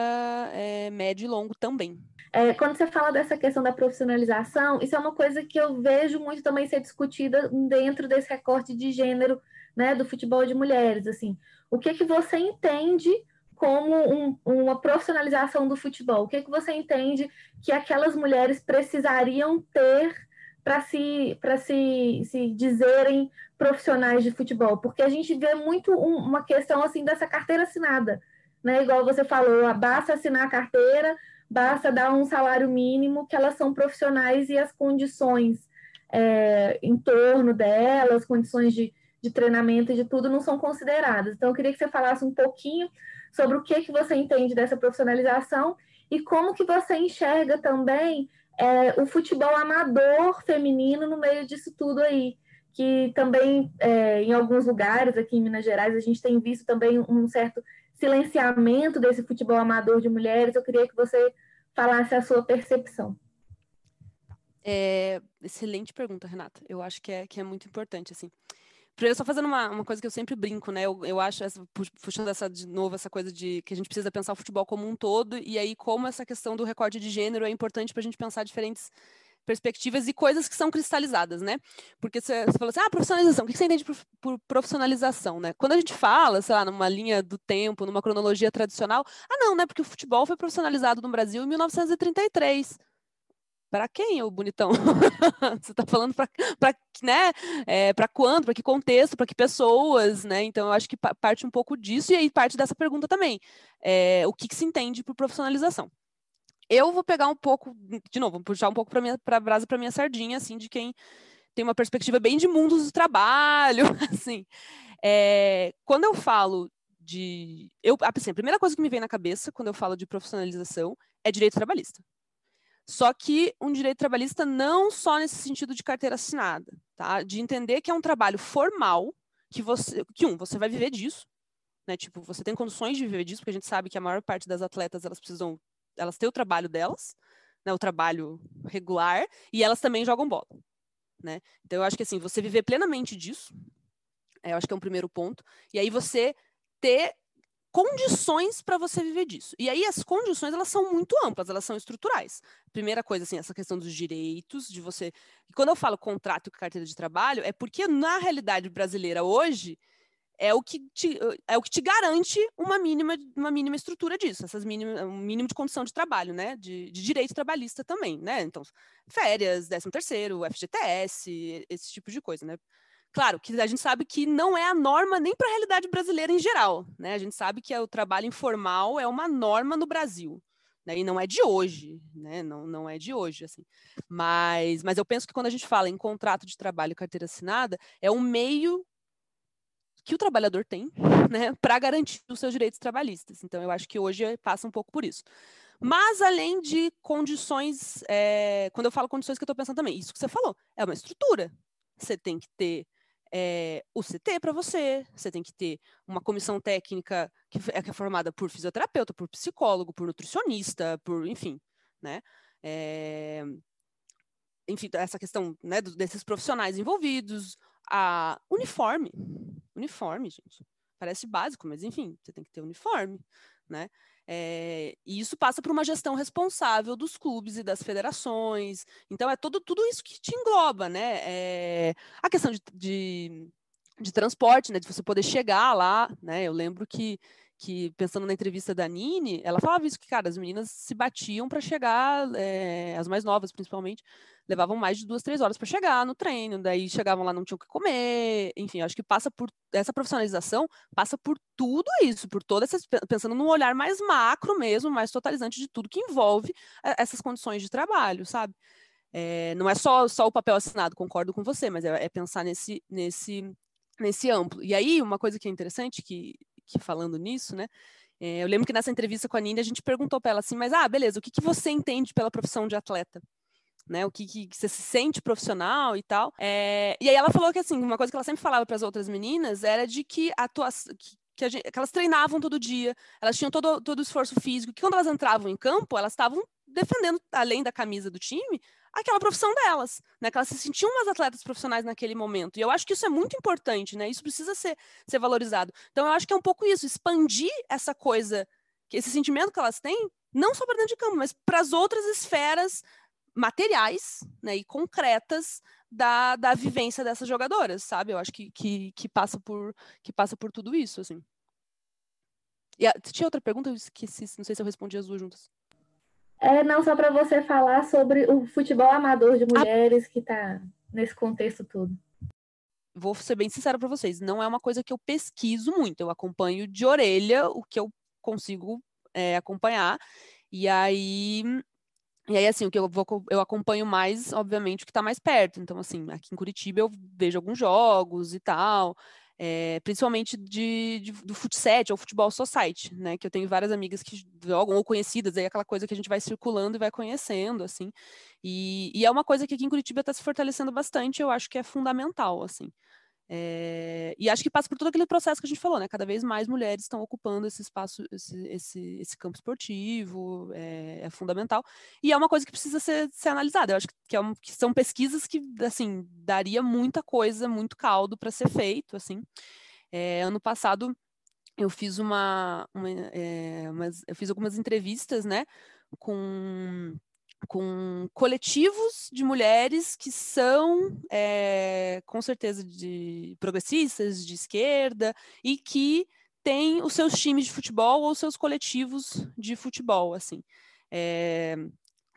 B: é médio e longo também.
D: É, quando você fala dessa questão da profissionalização, isso é uma coisa que eu vejo muito também ser discutida dentro desse recorte de gênero, né, do futebol de mulheres, assim. O que que você entende como um, uma profissionalização do futebol? O que que você entende que aquelas mulheres precisariam ter para se, se, se dizerem profissionais de futebol, porque a gente vê muito um, uma questão assim dessa carteira assinada, né? Igual você falou, basta assinar a carteira, basta dar um salário mínimo, que elas são profissionais e as condições é, em torno delas, condições de, de treinamento e de tudo não são consideradas. Então, eu queria que você falasse um pouquinho sobre o que, que você entende dessa profissionalização e como que você enxerga também é, o futebol amador feminino no meio disso tudo aí, que também é, em alguns lugares aqui em Minas Gerais a gente tem visto também um certo silenciamento desse futebol amador de mulheres. Eu queria que você falasse a sua percepção.
B: É, excelente pergunta, Renata. Eu acho que é, que é muito importante, assim. Primeiro, só fazendo uma, uma coisa que eu sempre brinco, né? Eu, eu acho, essa, puxando essa, de novo, essa coisa de que a gente precisa pensar o futebol como um todo, e aí como essa questão do recorde de gênero é importante para a gente pensar diferentes perspectivas e coisas que são cristalizadas, né? Porque você, você falou assim, ah, profissionalização, o que você entende por, por, profissionalização, né? Quando a gente fala, sei lá, numa linha do tempo, numa cronologia tradicional, ah, não, né? Porque o futebol foi profissionalizado no Brasil em 1933 para quem, o bonitão? Você está falando para né? É, para quando, para que contexto, para que pessoas, né? Então eu acho que parte um pouco disso e aí parte dessa pergunta também. É, o que, que, se entende por profissionalização? Eu vou pegar um pouco, de novo, vou puxar um pouco para para brasa para minha sardinha, assim, de quem tem uma perspectiva bem de mundos do trabalho, assim. É, quando eu falo de, eu, assim, a primeira coisa que me vem na cabeça quando eu falo de profissionalização é direito trabalhista. Só que um direito trabalhista não só nesse sentido de carteira assinada, tá? De entender que é um trabalho formal, que você, que um, você vai viver disso, né? Tipo, você tem condições de viver disso, porque a gente sabe que a maior parte das atletas, elas precisam, elas têm o trabalho delas, né? O trabalho regular, e elas também jogam bola, né? Então eu acho que assim, você viver plenamente disso, eu acho que é um primeiro ponto, e aí você ter condições para você viver disso. E aí as condições elas são muito amplas, elas são estruturais. Primeira coisa assim, essa questão dos direitos, de você. Quando eu falo contrato e carteira de trabalho, é porque na realidade brasileira hoje é o que te, é o que te garante uma mínima, uma mínima estrutura disso, essas mínimas, um mínimo de condição de trabalho, né? De, de direito trabalhista também, né? Então, férias, 13 terceiro, FGTS, esse tipo de coisa, né? Claro que a gente sabe que não é a norma nem para a realidade brasileira em geral, né? A gente sabe que o trabalho informal é uma norma no Brasil, né? E não é de hoje, né? Não, não é de hoje, assim. Mas, mas eu penso que quando a gente fala em contrato de trabalho e carteira assinada, é um meio que o trabalhador tem, né, para garantir os seus direitos trabalhistas. Então, eu acho que hoje passa um pouco por isso. Mas, além de condições, é, quando eu falo condições que eu estou pensando também, isso que você falou, é uma estrutura. Você tem que ter é, o CT para você, você tem que ter uma comissão técnica que é, que é, formada por fisioterapeuta, por psicólogo, por nutricionista, por, enfim, né? É, enfim, essa questão né, desses profissionais envolvidos, a uniforme, uniforme, gente, parece básico, mas enfim, você tem que ter uniforme, né? É, e isso passa por uma gestão responsável dos clubes e das federações. Então, é todo, tudo isso que te engloba, né? É, a questão de, de, de, transporte, né? De você poder chegar lá, né? Eu lembro que que pensando na entrevista da Nini, ela falava isso que, cara, as meninas se batiam para chegar, é, as mais novas principalmente, levavam mais de duas, três horas para chegar no treino, daí chegavam lá não tinham o que comer, enfim, acho que passa por essa profissionalização, passa por tudo isso, por todas essas, pensando num olhar mais macro mesmo, mais totalizante de tudo que envolve é, essas condições de trabalho, sabe? É, não é só, só o papel assinado, concordo com você, mas é, é pensar nesse, nesse, nesse amplo. E aí, uma coisa que é interessante, que que falando nisso, né? É, eu lembro que nessa entrevista com a Nina, a gente perguntou para ela assim, mas ah, beleza, o que, que você entende pela profissão de atleta? Né, o que, que, você se sente profissional e tal. É, e aí ela falou que assim, uma coisa que ela sempre falava para as outras meninas era de que a atuação, que, que, gente, que, elas treinavam todo dia, elas tinham todo, todo o esforço físico, que quando elas entravam em campo, elas estavam defendendo, além da camisa do time, aquela profissão delas, né? Que elas se sentiam umas atletas profissionais naquele momento. E eu acho que isso é muito importante, né? Isso precisa ser, ser valorizado. Então eu acho que é um pouco isso, expandir essa coisa, esse sentimento que elas têm, não só para dentro de campo, mas para as outras esferas materiais, né? E concretas da, da vivência dessas jogadoras, sabe? Eu acho que, que, que passa por que passa por tudo isso, assim. E a, tinha outra pergunta, eu esqueci, não sei se eu respondi as duas juntas.
D: É, não, só para você falar sobre o futebol amador de mulheres que está nesse contexto todo.
B: Vou ser bem sincera para vocês, não é uma coisa que eu pesquiso muito, eu acompanho de orelha o que eu consigo é, acompanhar, e aí e aí, assim, o que eu vou eu acompanho mais, obviamente, o que está mais perto. Então, assim, aqui em Curitiba eu vejo alguns jogos e tal é, principalmente de, de, do futsal ou futebol society, né? Que eu tenho várias amigas que jogam ou conhecidas, aí aquela coisa que a gente vai circulando e vai conhecendo, assim. E, e é uma coisa que aqui em Curitiba está se fortalecendo bastante, eu acho que é fundamental, assim. É, e acho que passa por todo aquele processo que a gente falou, né? Cada vez mais mulheres estão ocupando esse espaço, esse, esse, esse campo esportivo, é, é, fundamental. E é uma coisa que precisa ser, ser analisada. Eu acho que, é um, que, são pesquisas que, assim, daria muita coisa, muito caldo para ser feito, assim. É, ano passado eu fiz uma, uma umas, eu fiz algumas entrevistas, né? Com com coletivos de mulheres que são, é, com certeza, de progressistas, de esquerda, e que têm os seus times de futebol ou seus coletivos de futebol, assim. É,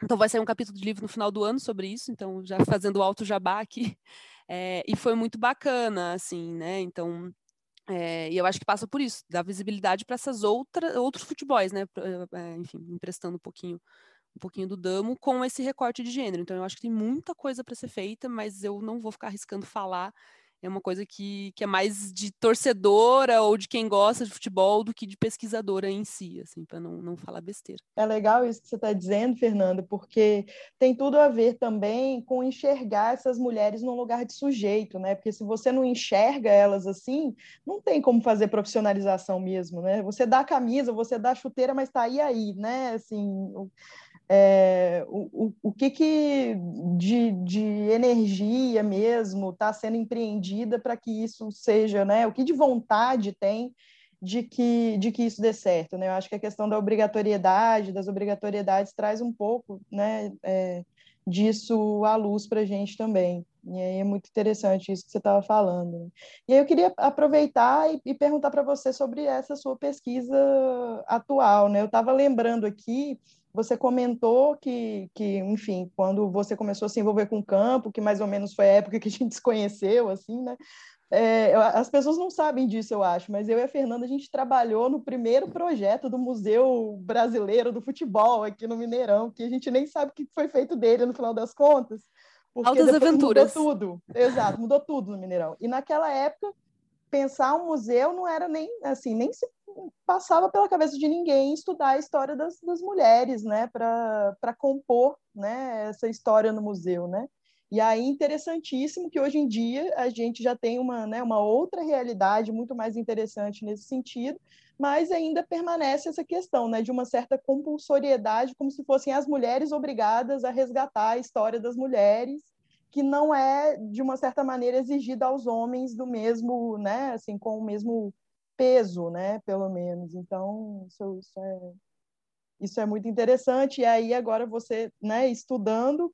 B: então vai sair um capítulo de livro no final do ano sobre isso, então já fazendo alto jabá aqui. É, e foi muito bacana, assim, né? Então, é, e eu acho que passa por isso, dar visibilidade para essas outras outros futebols, né? enfim, emprestando um pouquinho um pouquinho do Damo com esse recorte de gênero. Então, eu acho que tem muita coisa para ser feita, mas eu não vou ficar arriscando falar. É uma coisa que, que é mais de torcedora ou de quem gosta de futebol do que de pesquisadora em si, assim, para não, não falar besteira.
C: É legal isso que você está dizendo, Fernanda, porque tem tudo a ver também com enxergar essas mulheres num lugar de sujeito, né? Porque se você não enxerga elas assim, não tem como fazer profissionalização mesmo, né? Você dá camisa, você dá chuteira, mas está aí aí, né? Assim, é, o, o, o que, que de, de energia mesmo está sendo empreendida para que isso seja, né? O que de vontade tem de que, de que isso dê certo, né? Eu acho que a questão da obrigatoriedade, das obrigatoriedades, traz um pouco, né, é, disso à luz para a gente também. E aí é muito interessante isso que você estava falando. E aí eu queria aproveitar e, e perguntar para você sobre essa sua pesquisa atual, né? Eu estava lembrando aqui Você comentou que, que, enfim, quando você começou a se envolver com o campo, que mais ou menos foi a época que a gente se conheceu, assim, né? É, as pessoas não sabem disso, eu acho, mas eu e a Fernanda, a gente trabalhou no primeiro projeto do Museu Brasileiro do Futebol aqui no Mineirão, que a gente nem sabe o que foi feito dele no final das contas.
B: Porque Altas aventuras.
C: Mudou tudo. Exato, mudou tudo no Mineirão. E naquela época, pensar um museu não era nem assim, nem se passava pela cabeça de ninguém estudar a história das, das mulheres, né, para compor, né, essa história no museu, né? E aí, interessantíssimo que hoje em dia a gente já tem uma, né, uma outra realidade muito mais interessante nesse sentido, mas ainda permanece essa questão né, de uma certa compulsoriedade, como se fossem as mulheres obrigadas a resgatar a história das mulheres, que não é, de uma certa maneira, exigida aos homens do mesmo, né, assim, com o mesmo peso, né, pelo menos. Então, isso, isso é, isso é muito interessante. E aí, agora você, né, estudando,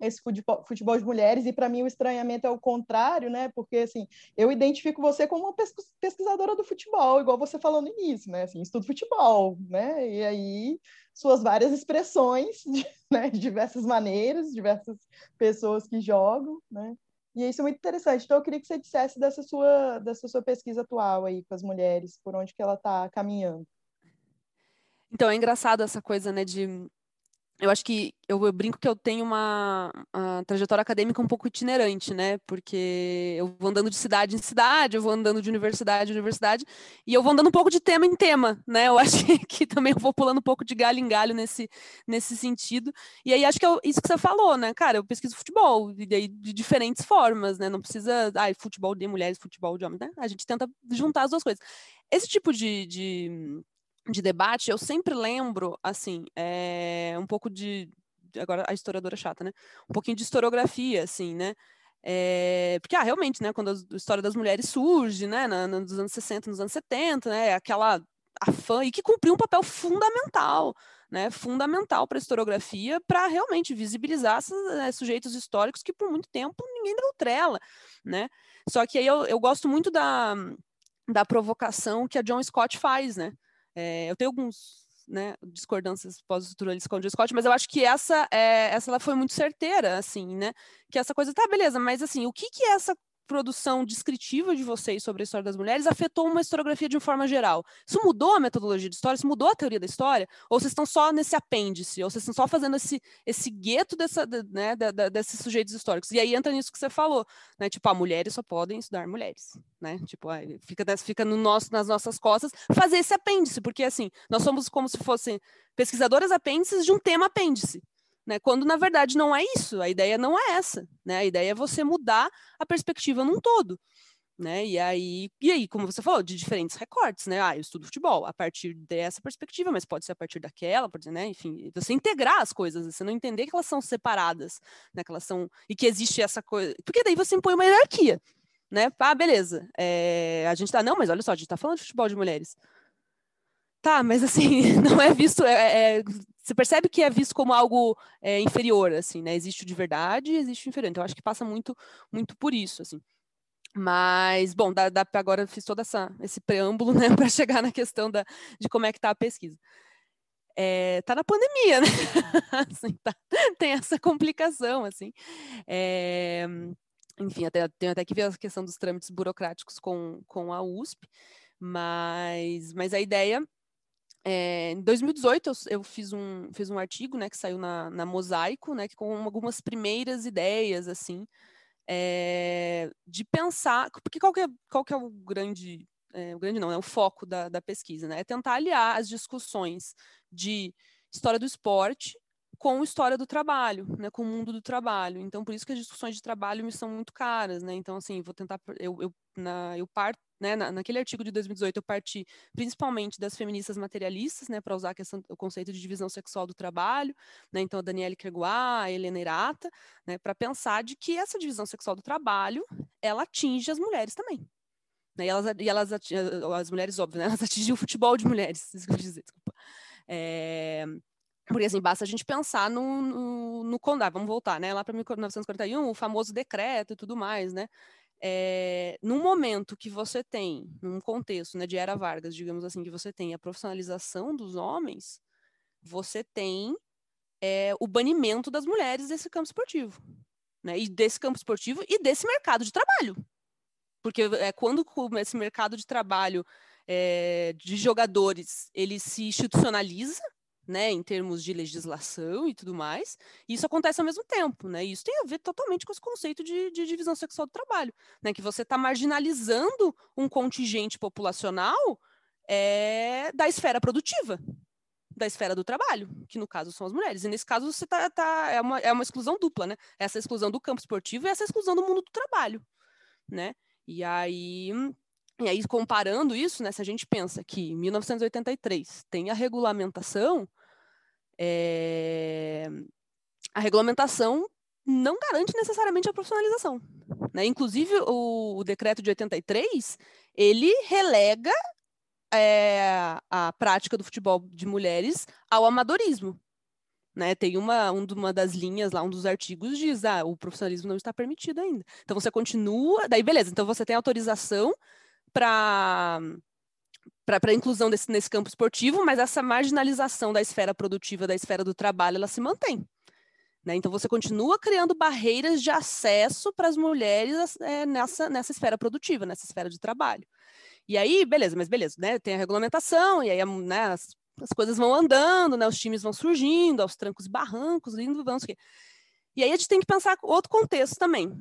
C: esse futebol, de mulheres, e para mim o estranhamento é o contrário, né? Porque assim, eu identifico você como uma pesquisadora do futebol, igual você falou no início, né? Assim, estudo futebol, né? E aí suas várias expressões, né? de diversas maneiras, diversas pessoas que jogam, né? E isso é muito interessante. Então eu queria que você dissesse dessa sua dessa sua pesquisa atual aí com as mulheres, por onde que ela está caminhando.
B: Então, é engraçado essa coisa, né, de eu acho que eu, eu, brinco que eu tenho uma, uma, trajetória acadêmica um pouco itinerante, né? Porque eu vou andando de cidade em cidade, eu vou andando de universidade em universidade, e eu vou andando um pouco de tema em tema, né? Eu acho que, também eu vou pulando um pouco de galho em galho nesse, nesse sentido. E aí acho que é isso que você falou, né? Cara, eu pesquiso futebol, e daí de diferentes formas, né? Não precisa, ah, futebol de mulheres, futebol de homens, né? A gente tenta juntar as duas coisas. Esse tipo de, de de debate, eu sempre lembro, assim, é, um pouco de. Agora, a historiadora chata, né? Um pouquinho de historiografia, assim, né? É, porque, ah, realmente, né, quando a história das mulheres surge, né, na, nos anos 60, nos anos 70, né, aquela afã, e que cumpriu um papel fundamental, né, fundamental para a historiografia, para realmente visibilizar esses, né, sujeitos históricos que por muito tempo ninguém deu trela, né, só que aí eu, eu gosto muito da, da provocação que a John Scott faz, né, é, eu tenho alguns né, discordâncias pós-estruturalistas com o Scott, mas eu acho que essa, é, essa ela foi muito certeira, assim, né? Que essa coisa, tá, beleza, mas assim, o que que é essa produção descritiva de vocês sobre a história das mulheres afetou uma historiografia de uma forma geral. Isso mudou a metodologia de história? Isso mudou a teoria da história? Ou vocês estão só nesse apêndice? Ou vocês estão só fazendo esse, esse gueto dessa, né, da, da, desses sujeitos históricos? E aí entra nisso que você falou, né? Tipo, a ah, mulheres só podem estudar mulheres, né? Tipo, aí fica, fica no nosso, nas nossas costas fazer esse apêndice, porque assim, nós somos como se fossem pesquisadoras apêndices de um tema apêndice. Né? Quando na verdade não é isso, a ideia não é essa, né? A ideia é você mudar a perspectiva num todo. Né? E aí, e aí, como você falou, de diferentes recortes, né? Ah, eu estudo futebol a partir dessa perspectiva, mas pode ser a partir daquela, pode né? Enfim, você integrar as coisas, você não entender que elas são separadas, né? Que elas são e que existe essa coisa, porque daí você impõe uma hierarquia, né? Ah, beleza. É... a gente tá, não, mas olha só, a gente tá falando de futebol de mulheres. Tá, mas assim, não é visto. É, é, você percebe que é visto como algo é, inferior, assim, né? Existe o de verdade existe o inferior. Então, acho que passa muito, muito por isso, assim. Mas, bom, dá, dá agora fiz todo essa, esse preâmbulo, né, para chegar na questão da, de como é que está a pesquisa. É, tá na pandemia, né? assim, tá, tem essa complicação, assim. É, enfim, até, tenho até que ver a questão dos trâmites burocráticos com, com a USP, mas, mas a ideia é, em 2018 eu, eu, fiz, um, fiz um artigo, né, que saiu na, na Mosaico, né, com algumas primeiras ideias, assim, é, de pensar, porque qual que é, qual que é o grande, é, o grande não, é o foco da, da pesquisa, né, é tentar aliar as discussões de história do esporte com história do trabalho, né, com o mundo do trabalho. Então, por isso que as discussões de trabalho me são muito caras, né? Então, assim, vou tentar, eu, eu, na, eu parto, né, na, naquele artigo de 2018 eu parti principalmente das feministas materialistas, né, para usar questão, o conceito de divisão sexual do trabalho, né? Então, a Danielle Kerguá, a Helena Irata, né, para pensar de que essa divisão sexual do trabalho, ela atinge as mulheres também. Né, e elas, e elas as mulheres, óbvio, né, elas atingem o futebol de mulheres, isso que eu dizer, desculpa. É, porque, assim, basta a gente pensar no, no, no condado, vamos voltar, né, lá para 1941, o famoso decreto e tudo mais, né, é, num momento que você tem, num contexto, né, de era Vargas, digamos assim, que você tem a profissionalização dos homens, você tem é, o banimento das mulheres desse campo esportivo, né? E desse campo esportivo e desse mercado de trabalho. Porque é, quando esse mercado de trabalho é, de jogadores ele se institucionaliza, né, em termos de legislação e tudo mais, e isso acontece ao mesmo tempo, né? E isso tem a ver totalmente com esse conceito de, de divisão sexual do trabalho, né? Que você está marginalizando um contingente populacional é, da esfera produtiva, da esfera do trabalho, que no caso são as mulheres. E nesse caso você tá, tá é, uma, é uma exclusão dupla, né? Essa exclusão do campo esportivo e essa exclusão do mundo do trabalho, né? E aí, e aí comparando isso, né? Se a gente pensa que em 1983 tem a regulamentação, é, a regulamentação não garante necessariamente a profissionalização. Né? Inclusive, o, o decreto de 83, ele relega é, a prática do futebol de mulheres ao amadorismo. Né? Tem uma, uma das linhas lá, um dos artigos diz, ah, o profissionalismo não está permitido ainda. Então você continua, daí beleza, então você tem autorização para para a inclusão desse, nesse campo esportivo, mas essa marginalização da esfera produtiva, da esfera do trabalho, ela se mantém. Né? Então você continua criando barreiras de acesso para as mulheres é, nessa, nessa esfera produtiva, nessa esfera de trabalho. E aí, beleza, mas beleza, né? Tem a regulamentação, e aí né, as, as coisas vão andando, né? Os times vão surgindo, aos trancos e barrancos, lindo, vamos que. E aí a gente tem que pensar outro contexto também,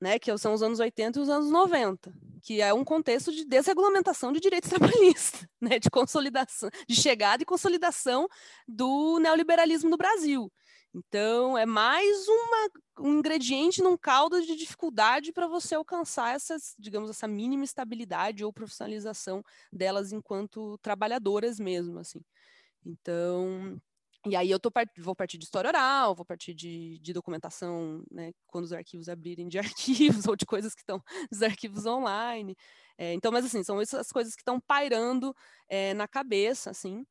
B: né? Que são os anos 80 e os anos 90, que é um contexto de desregulamentação de direitos trabalhistas, né? De consolidação, de chegada e consolidação do neoliberalismo no Brasil. Então, é mais uma, um ingrediente num caldo de dificuldade para você alcançar essas, digamos, essa mínima estabilidade ou profissionalização delas enquanto trabalhadoras mesmo, assim. Então, e aí eu part... vou partir de história oral, vou partir de, de documentação, né, quando os arquivos abrirem de arquivos ou de coisas que estão nos arquivos online. É, então, mas assim, são essas coisas que estão pairando é, na cabeça, assim.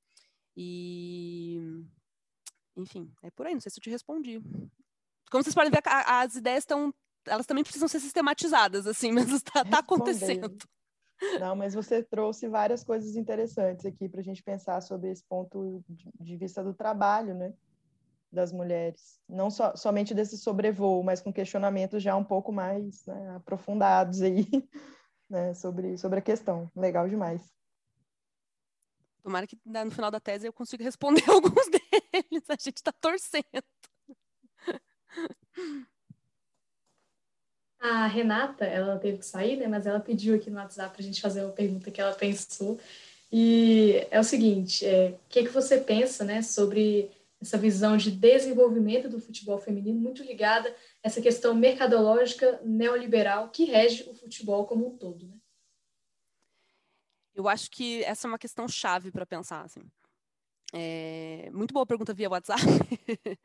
B: E enfim, é por aí, não sei se eu te respondi. Como vocês podem ver, as ideias estão. Elas também precisam ser sistematizadas, assim, mas está tá acontecendo.
C: Não, mas você trouxe várias coisas interessantes aqui para a gente pensar sobre esse ponto de vista do trabalho, né? Das mulheres. Não só, somente desse sobrevoo, mas com questionamentos já um pouco mais né, aprofundados aí, né? Sobre, sobre a questão. Legal demais.
B: Tomara que no final da tese eu consiga responder alguns deles. A gente está torcendo.
E: A Renata, ela teve que sair, né? Mas ela pediu aqui no WhatsApp para a gente fazer uma pergunta que ela pensou. E é o seguinte: é, o que, que você pensa, né, sobre essa visão de desenvolvimento do futebol feminino, muito ligada a essa questão mercadológica neoliberal que rege o futebol como um todo, né?
B: Eu acho que essa é uma questão chave para pensar, assim. É, muito boa pergunta via WhatsApp,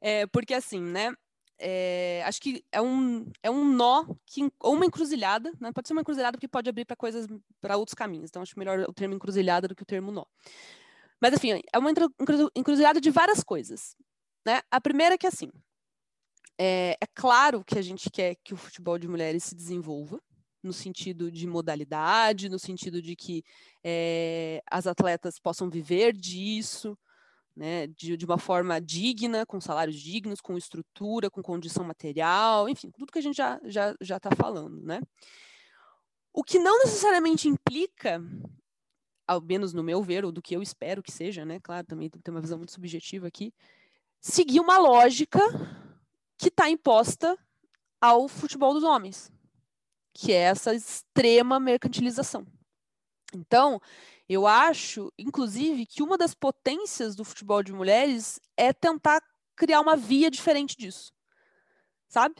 B: é, porque assim, né? É, acho que é um, é um nó que, ou uma encruzilhada, né? Pode ser uma encruzilhada porque pode abrir para coisas, para outros caminhos. Então, acho melhor o termo encruzilhada do que o termo nó. Mas, enfim, é uma encruzilhada de várias coisas. Né? A primeira é que, assim, é, é claro que a gente quer que o futebol de mulheres se desenvolva, no sentido de modalidade, no sentido de que é, as atletas possam viver disso, né, de, de, uma forma digna, com salários dignos, com estrutura, com condição material, enfim, tudo que a gente já já já está falando, né? O que não necessariamente implica, ao menos no meu ver, ou do que eu espero que seja, né? Claro, também tem uma visão muito subjetiva aqui, seguir uma lógica que está imposta ao futebol dos homens, que é essa extrema mercantilização. Então, eu acho, inclusive, que uma das potências do futebol de mulheres é tentar criar uma via diferente disso, sabe?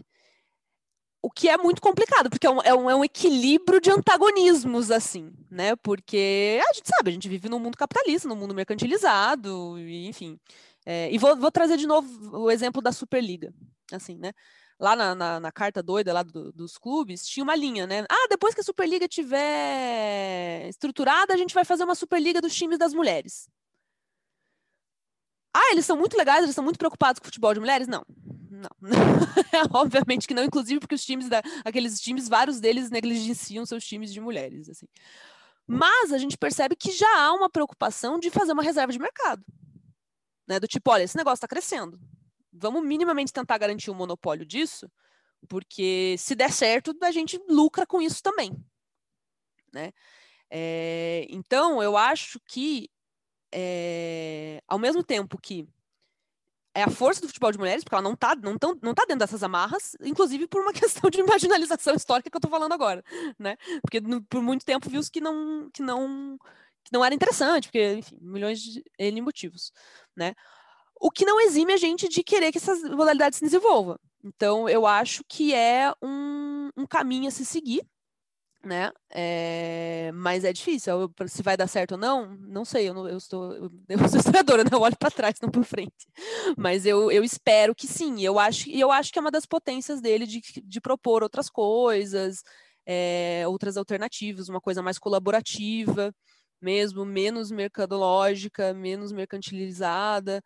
B: O que é muito complicado, porque é um, é um, é um equilíbrio de antagonismos, assim, né? Porque a gente sabe, a gente vive num mundo capitalista, num mundo mercantilizado, enfim. É, e vou, vou trazer de novo o exemplo da Superliga, assim, né? Lá na, na, na, carta doida lá do, dos clubes, tinha uma linha, né? Ah, depois que a Superliga tiver estruturada, a gente vai fazer uma Superliga dos times das mulheres. Ah, eles são muito legais, eles são muito preocupados com o futebol de mulheres? Não. Não. Obviamente que não, inclusive porque os times da, aqueles times, vários deles negligenciam seus times de mulheres, assim. Mas a gente percebe que já há uma preocupação de fazer uma reserva de mercado né? Do tipo, olha, esse negócio está crescendo. Vamos minimamente tentar garantir o monopólio disso, porque se der certo, a gente lucra com isso também, né? É, então, eu acho que, é, ao mesmo tempo que é a força do futebol de mulheres, porque ela não está não tão, não tá dentro dessas amarras, inclusive por uma questão de marginalização histórica que eu estou falando agora, né? Porque por muito tempo viu-se que não, que, não, que não era interessante, porque, enfim, milhões de N motivos, né? O que não exime a gente de querer que essas modalidades se desenvolvam. Então, eu acho que é um, um caminho a se seguir, né? É, mas é difícil. Se vai dar certo ou não, não sei. Eu, não, eu, estou, eu, eu sou historiadora, né? Eu olho para trás, não para frente. Mas eu, eu espero que sim. Eu acho, eu acho que é uma das potências dele de, de propor outras coisas, é, outras alternativas, uma coisa mais colaborativa, mesmo menos mercadológica, menos mercantilizada.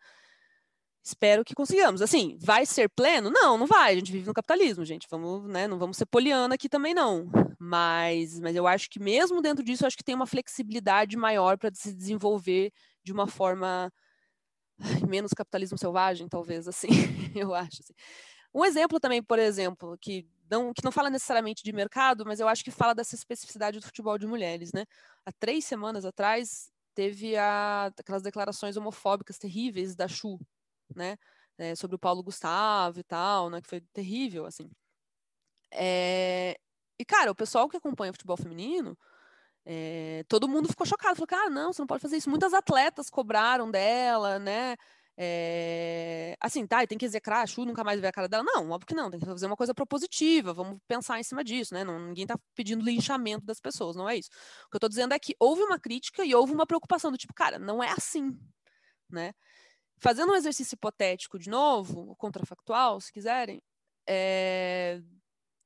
B: Espero que consigamos. Assim, vai ser pleno? Não, não vai. A gente vive no capitalismo, gente. Vamos, né? Não vamos ser poliana aqui também, não. Mas, mas eu acho que mesmo dentro disso, acho que tem uma flexibilidade maior para se desenvolver de uma forma menos capitalismo selvagem, talvez, assim. eu acho. Assim. Um exemplo também, por exemplo, que não, que não fala necessariamente de mercado, mas eu acho que fala dessa especificidade do futebol de mulheres, né? Há três semanas atrás teve a, aquelas declarações homofóbicas terríveis da Chu, né? É, sobre o Paulo Gustavo e tal, né? Que foi terrível, assim. É... E, cara, o pessoal que acompanha futebol feminino, é... todo mundo ficou chocado. Falou, cara, não, você não pode fazer isso. Muitas atletas cobraram dela, né? É... Assim, tá, tem que execrar a Chu, nunca mais ver a cara dela. Não, óbvio que não, tem que fazer uma coisa propositiva, vamos pensar em cima disso, né? Não, ninguém tá pedindo linchamento das pessoas, não é isso. O que eu tô dizendo é que houve uma crítica e houve uma preocupação do tipo, cara, não é assim, né? Fazendo um exercício hipotético de novo, contrafactual, se quiserem, é...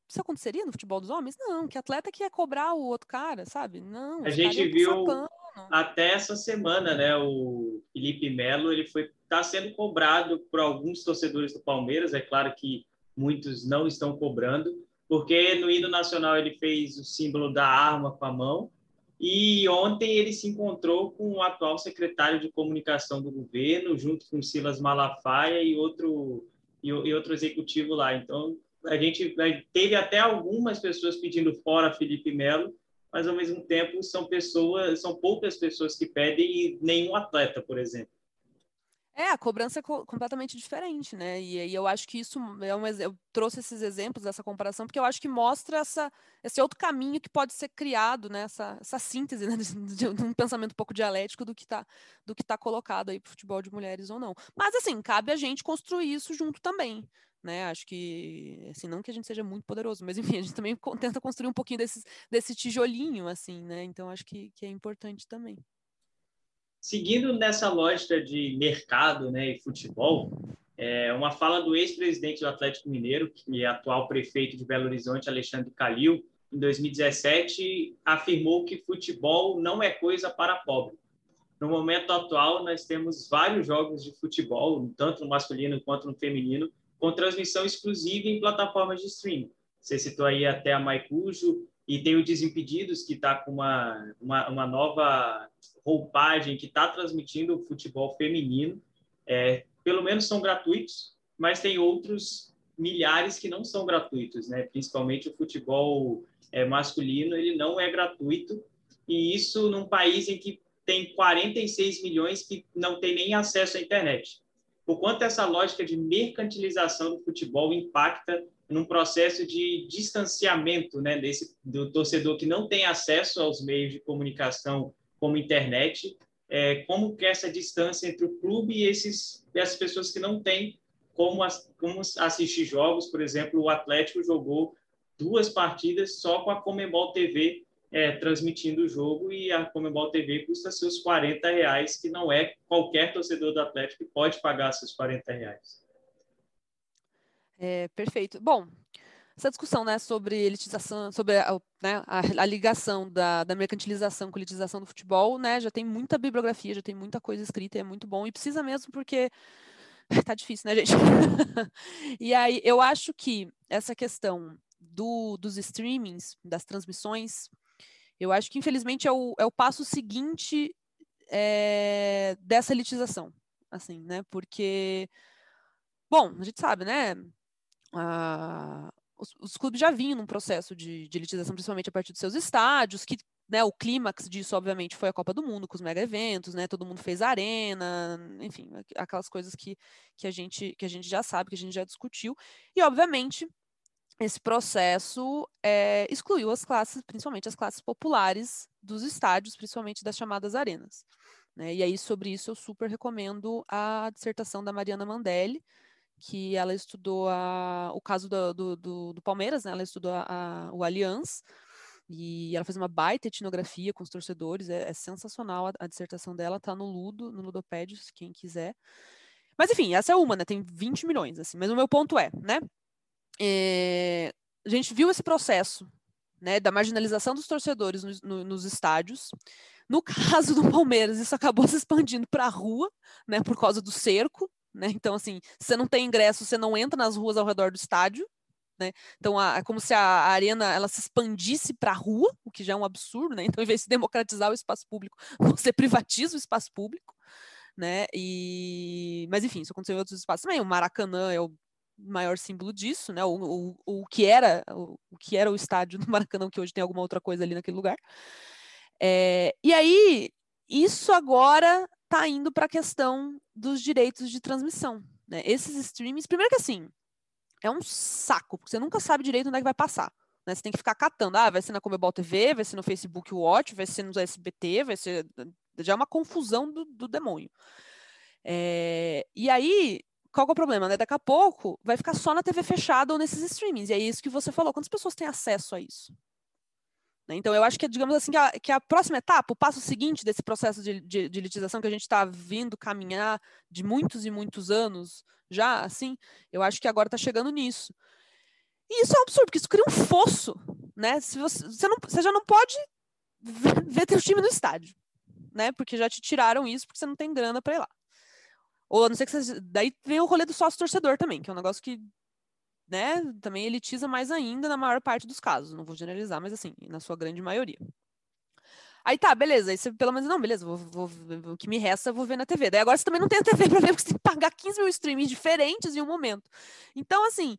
B: isso aconteceria no futebol dos homens? Não, que atleta que ia cobrar o outro cara, sabe? Não.
A: A gente viu até essa semana, né? O Felipe Melo, ele foi está sendo cobrado por alguns torcedores do Palmeiras. É claro que muitos não estão cobrando, porque no hino nacional ele fez o símbolo da arma com a mão e ontem ele se encontrou com o atual secretário de comunicação do governo, junto com Silas Malafaia e outro, e, e outro executivo lá. Então, a gente teve até algumas pessoas pedindo fora Felipe Melo, mas ao mesmo tempo são pessoas, são poucas pessoas que pedem e nenhum atleta, por exemplo.
B: É, a cobrança é co completamente diferente, né? E aí eu acho que isso é um eu trouxe esses exemplos dessa comparação porque eu acho que mostra essa, esse outro caminho que pode ser criado, né? Essa, essa síntese né? de, de, um pensamento um pouco dialético do que está do que está colocado aí para futebol de mulheres ou não. Mas assim cabe a gente construir isso junto também, né? Acho que assim não que a gente seja muito poderoso, mas enfim a gente também tenta construir um pouquinho desse, desse tijolinho assim, né? Então acho que, que é importante também.
A: Seguindo nessa lógica de mercado né, e futebol, é uma fala do ex-presidente do Atlético Mineiro, que é atual prefeito de Belo Horizonte, Alexandre Calil, em 2017, afirmou que futebol não é coisa para pobre. No momento atual, nós temos vários jogos de futebol, tanto no masculino quanto no feminino, com transmissão exclusiva em plataformas de streaming. Você citou aí até a Maicujo, e tem o Desimpedidos, que está com uma, uma, uma, nova roupagem, que está transmitindo o futebol feminino. É, pelo menos são gratuitos, mas tem outros milhares que não são gratuitos, né? principalmente o futebol é, masculino, ele não é gratuito, e isso num país em que tem 46 milhões que não tem nem acesso à internet. Por quanto essa lógica de mercantilização do futebol impacta num processo de distanciamento né, desse, do torcedor que não tem acesso aos meios de comunicação como internet, é, como que essa distância entre o clube e esses, essas pessoas que não têm como, como assistir jogos, por exemplo, o Atlético jogou duas partidas só com a Comembol TV é, transmitindo o jogo e a Comembol TV custa seus 40 reais, que não é qualquer torcedor do Atlético que pode pagar seus 40 reais.
B: É, perfeito. Bom, essa discussão né, sobre elitização, sobre a, né, a, a ligação da, da, mercantilização com a elitização do futebol, né, já tem muita bibliografia, já tem muita coisa escrita, é muito bom, e precisa mesmo porque tá difícil, né, gente? e aí, eu acho que essa questão do, dos streamings, das transmissões, eu acho que infelizmente é o, é o passo seguinte é, dessa elitização. assim, né? Porque, bom, a gente sabe, né? Ah, os, os, clubes já vinham num processo de, de elitização, principalmente a partir dos seus estádios, que né, o clímax disso, obviamente, foi a Copa do Mundo, com os mega eventos, né? Todo mundo fez arena, enfim, aquelas coisas que, que, a gente, que a gente já sabe, que a gente já discutiu. E, obviamente, esse processo é, excluiu as classes, principalmente as classes populares dos estádios, principalmente das chamadas arenas. Né? E aí, sobre isso, eu super recomendo a dissertação da Mariana Mandelli, que ela estudou a, o caso do, do, do, do Palmeiras, né? ela estudou a, a, o Allianz, e ela fez uma baita etnografia com os torcedores, é, é sensacional a, a, dissertação dela, tá no Ludo, no Ludopédios, quem quiser. Mas enfim, essa é uma, né? Tem 20 milhões, assim. Mas o meu ponto é, né? É, a gente viu esse processo né, da marginalização dos torcedores no, no, nos estádios. No caso do Palmeiras, isso acabou se expandindo para a rua, né, por causa do cerco. Né? Então, assim, você não tem ingresso, você não entra nas ruas ao redor do estádio. Né? Então, a, é como se a, a, arena ela se expandisse para a rua, o que já é um absurdo. Né? Então, em vez de democratizar o espaço público, você privatiza o espaço público. Né? E... Mas, enfim, isso aconteceu em outros espaços também. O Maracanã é o maior símbolo disso, né? O, o, o que era o, o, que era o estádio do Maracanã, que hoje tem alguma outra coisa ali naquele lugar. É, e aí, isso agora está indo para a questão dos direitos de transmissão. Né? Esses streamings, primeiro que assim, é um saco, porque você nunca sabe direito onde é que vai passar. Né? Você tem que ficar catando. Ah, vai ser na Comebol TV, vai ser no Facebook Watch, vai ser no SBT, vai ser. Já é uma confusão do, do demônio. É, e aí, qual é o problema, né? Daqui a pouco vai ficar só na TV fechada ou nesses streamings. E é isso que você falou. Quantas pessoas têm acesso a isso? Né? Então, eu acho que, digamos assim, que a, que a, próxima etapa, o passo seguinte desse processo de, de, de elitização que a gente está vindo caminhar de muitos e muitos anos já, assim, eu acho que agora está chegando nisso. E isso é um absurdo, porque isso cria um fosso, né? Se você, você, não, você já não pode ver, ver teu time no estádio, né? Porque já te tiraram isso, porque você não tem grana para ir lá. Ou a não ser que você. Daí vem o rolê do sócio torcedor também, que é um negócio que né, também elitiza mais ainda na maior parte dos casos. Não vou generalizar, mas assim, na sua grande maioria. Aí tá, beleza. Aí você pelo menos, não, beleza, vou, vou, o que me resta eu vou ver na TV. Daí agora você também não tem a TV para ver, porque você tem que pagar 15 mil streamings diferentes em um momento. Então, assim,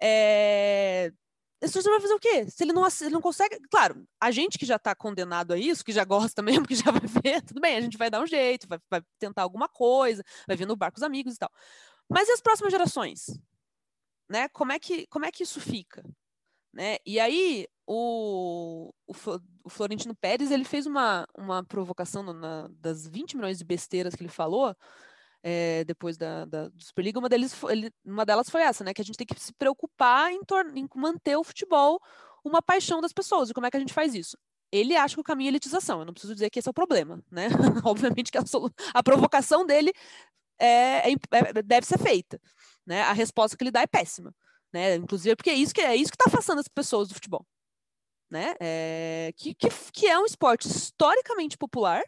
B: é... esse torcedor vai fazer o quê? Se ele não, ele não consegue. Claro, a gente que já está condenado a isso, que já gosta mesmo, que já vai ver, tudo bem, a gente vai dar um jeito, vai, vai tentar alguma coisa, vai vir no bar com os amigos e tal. Mas e as próximas gerações? Né? Como, é que, como é que isso fica? Né? E aí, o, o, o, Florentino Pérez ele fez uma, uma provocação na, das 20 milhões de besteiras que ele falou é, depois da, da, do Superliga. Uma, deles, ele, uma delas foi essa, né? Que a gente tem que se preocupar em, em manter o futebol uma paixão das pessoas. E como é que a gente faz isso? Ele acha que o caminho é elitização. Eu não preciso dizer que esse é o problema, né? Obviamente que a, a provocação dele é, é, é, deve ser feita. Né? A resposta que ele dá é péssima. Né? Inclusive, porque é isso que é isso que está afastando as pessoas do futebol né? É, que, que, que, é um esporte historicamente popular,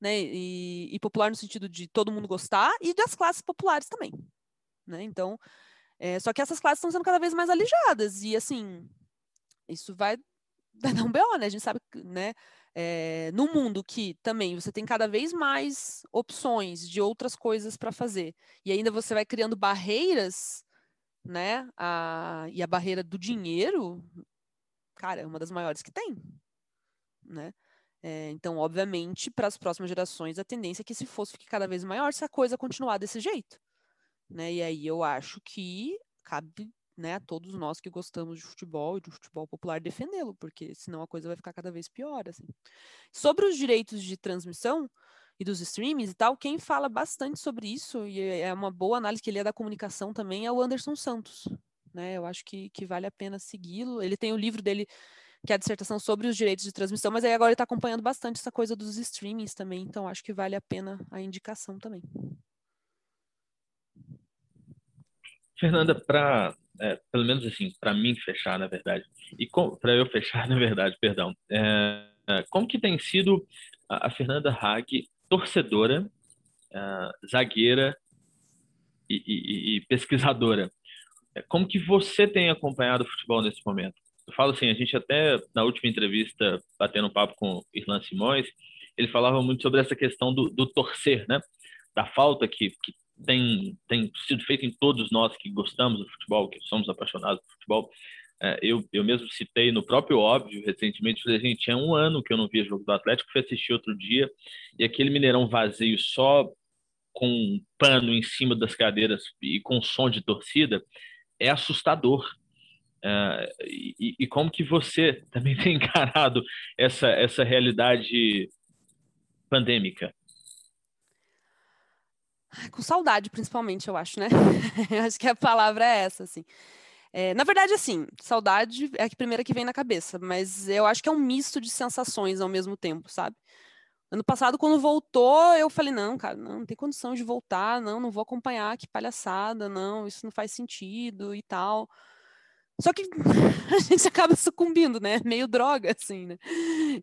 B: né? E, e, popular no sentido de todo mundo gostar e das classes populares também, né? Então, é, só que essas classes estão sendo cada vez mais alijadas e assim isso vai, dar um BO, né? A gente sabe, né? É, no mundo que também você tem cada vez mais opções de outras coisas para fazer e ainda você vai criando barreiras né? A, e a barreira do dinheiro cara, é uma das maiores que tem, né? É, então, obviamente, para as próximas gerações, a tendência é que esse fosso fique cada vez maior se a coisa continuar desse jeito, né? E aí eu acho que cabe, né, todos nós que gostamos de futebol e de futebol popular defendê-lo, porque senão a coisa vai ficar cada vez pior, assim. Sobre os direitos de transmissão e dos streamings e tal, quem fala bastante sobre isso e é uma boa análise que ele é da comunicação também é o Anderson Santos, né? Eu acho que, que vale a pena segui-lo. Ele tem o livro dele, que é a dissertação sobre os direitos de transmissão, mas aí agora ele está acompanhando bastante essa coisa dos streamings também, então acho que vale a pena a indicação também.
F: Fernanda, para é, pelo menos assim, para mim fechar, na verdade, e para eu fechar, na verdade, perdão, é, como que tem sido a, a Fernanda Haag torcedora, uh, zagueira e, e, e, pesquisadora é, como que você tem acompanhado o futebol nesse momento? Eu falo assim, a gente até na última entrevista, batendo um papo com Irlan Simões, ele falava muito sobre essa questão do, do torcer, né? da falta que, que tem, tem sido feita em todos nós que gostamos do futebol, que somos apaixonados por futebol. É, eu, eu mesmo citei no próprio óbvio recentemente, falei, gente, tinha um ano que eu não via jogo do Atlético, fui assistir outro dia, e aquele Mineirão vazio só com um pano em cima das cadeiras e com som de torcida é assustador. É, e, e, como que você também tem encarado essa, essa realidade pandêmica?
B: Com saudade, principalmente, eu acho, né? eu acho que a palavra é essa, assim. É, na verdade, assim, saudade é a primeira que vem na cabeça, mas eu acho que é um misto de sensações ao mesmo tempo, sabe? Ano passado, quando voltou, eu falei, não, cara, não, não tem condição de voltar, não, não vou acompanhar, que palhaçada, não, isso não faz sentido e tal. Só que a gente acaba sucumbindo, né? Meio droga, assim, né?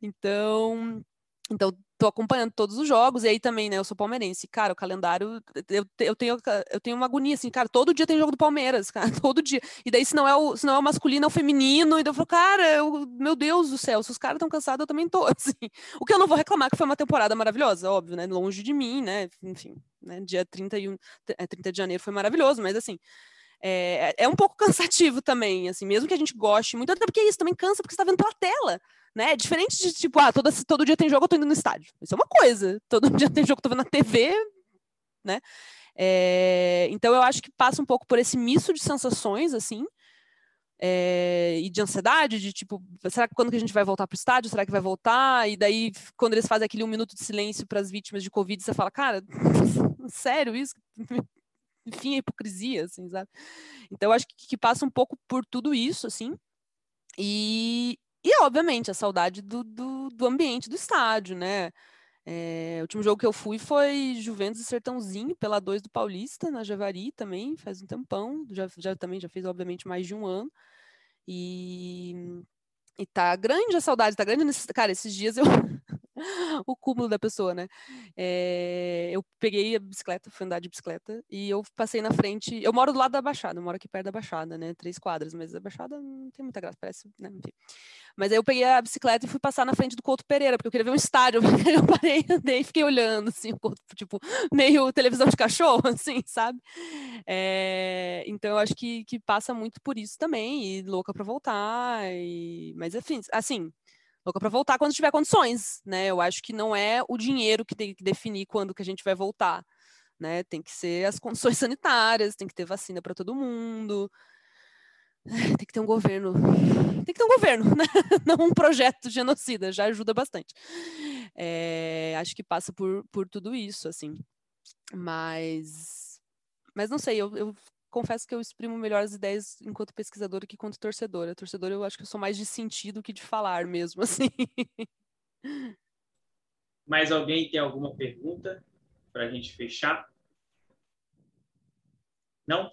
B: Então, então, tô acompanhando todos os jogos, e aí também, né, eu sou palmeirense, cara, o calendário, eu, eu, tenho, eu tenho uma agonia, assim, cara, todo dia tem jogo do Palmeiras, cara, todo dia, e daí se não é o, se não é o masculino, é o feminino, e daí eu falo, cara, eu, meu Deus do céu, se os caras estão cansados, eu também tô, assim, o que eu não vou reclamar, que foi uma temporada maravilhosa, óbvio, né, longe de mim, né, enfim, né, dia 31, 30 de janeiro foi maravilhoso, mas assim, é, é um pouco cansativo também, assim, mesmo que a gente goste muito, até porque isso também cansa, porque você tá vendo pela tela, né? Diferente de tipo, ah, todo, todo dia tem jogo, eu tô indo no estádio. Isso é uma coisa. Todo dia tem jogo, eu tô vendo na TV, né? É, então eu acho que passa um pouco por esse misto de sensações, assim, é, e de ansiedade, de tipo, será que quando que a gente vai voltar para o estádio? Será que vai voltar? E daí, quando eles fazem aquele um minuto de silêncio para as vítimas de Covid, você fala, cara, sério isso? Enfim, a hipocrisia, assim, sabe? Então, acho que, que passa um pouco por tudo isso, assim. E, e, obviamente, a saudade do, do, do ambiente do estádio, né? É, o último jogo que eu fui foi Juventus e Sertãozinho, pela 2 do Paulista, na Javari também, faz um tempão. Já, já também já fez, obviamente, mais de um ano. E, e tá grande a saudade, tá grande. Nesse, cara, esses dias eu. o cúmulo da pessoa, né? É, eu peguei a bicicleta, fui andar de bicicleta e eu passei na frente. Eu moro do lado da Baixada, eu moro aqui perto da Baixada, né? Três quadras, mas a Baixada não tem muita graça, parece, né? Enfim. Mas aí eu peguei a bicicleta e fui passar na frente do Couto Pereira, porque eu queria ver um estádio. Eu parei, andei e fiquei olhando, assim, tipo, meio televisão de cachorro, assim, sabe? É, então eu acho que, que passa muito por isso também, e louca para voltar. E... Mas enfim, assim, louca para voltar quando tiver condições, né? Eu acho que não é o dinheiro que tem que definir quando que a gente vai voltar, né? Tem que ser as condições sanitárias, tem que ter vacina para todo mundo, tem que ter um governo, tem que ter um governo, né? Não um projeto genocida, já ajuda bastante. É, acho que passa por, por tudo isso, assim. Mas, mas não sei, eu, eu confesso que eu exprimo melhor as ideias enquanto pesquisadora que enquanto torcedora. Torcedora eu acho que eu sou mais de sentido que de falar mesmo, assim.
A: Mais alguém tem alguma pergunta para a gente fechar? Não?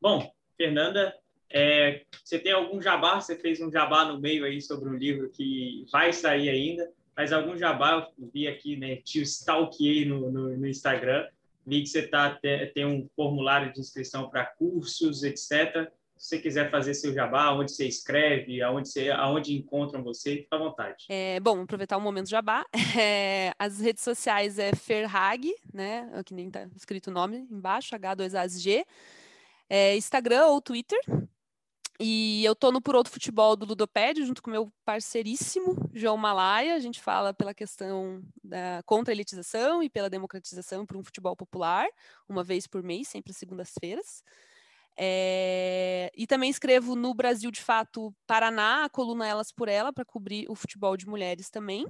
A: Bom, Fernanda, é, você tem algum jabá? Você fez um jabá no meio aí sobre um livro que vai sair ainda, mas algum jabá, eu vi aqui, né, te stalkeei no, no, no Instagram, Vi que você tá, tem um formulário de inscrição para cursos, etc. Se você quiser fazer seu jabá, onde você escreve, aonde, você, aonde encontram você, fica à vontade.
B: É, bom, aproveitar o momento jabá. É, as redes sociais é Ferhag, né? Que nem está escrito o nome embaixo, H2ASG. É, Instagram ou Twitter, e eu tô no Por Outro Futebol do Ludopédio, junto com meu parceiríssimo, João Malaya. A gente fala pela questão da contra a elitização e pela democratização para um futebol popular, uma vez por mês, sempre às segundas-feiras. É... E também escrevo no Brasil de Fato Paraná, a coluna Elas por Ela, para cobrir o futebol de mulheres também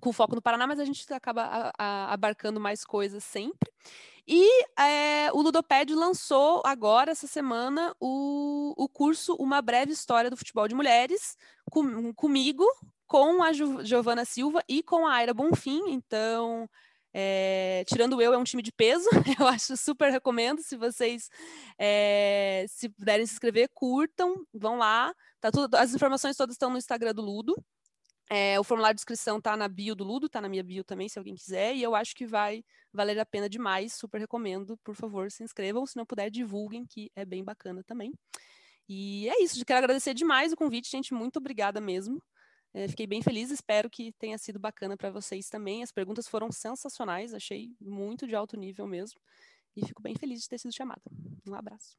B: com foco no Paraná, mas a gente acaba a, a, abarcando mais coisas sempre. E é, o Ludopédio lançou agora, essa semana, o, o curso Uma Breve História do Futebol de Mulheres, com, comigo, com a Giovana Silva e com a Aira Bonfim. Então, é, tirando eu, é um time de peso. Eu acho super recomendo. Se vocês é, se puderem se inscrever, curtam, vão lá. Tá tudo, as informações todas estão no Instagram do Ludo. É, o formulário de inscrição está na bio do Ludo, está na minha bio também, se alguém quiser, e eu acho que vai valer a pena demais, super recomendo, por favor, se inscrevam, se não puder, divulguem, que é bem bacana também. E é isso, quero agradecer demais o convite, gente, muito obrigada mesmo. É, fiquei bem feliz, espero que tenha sido bacana para vocês também. As perguntas foram sensacionais, achei muito de alto nível mesmo. E fico bem feliz de ter sido chamada. Um abraço.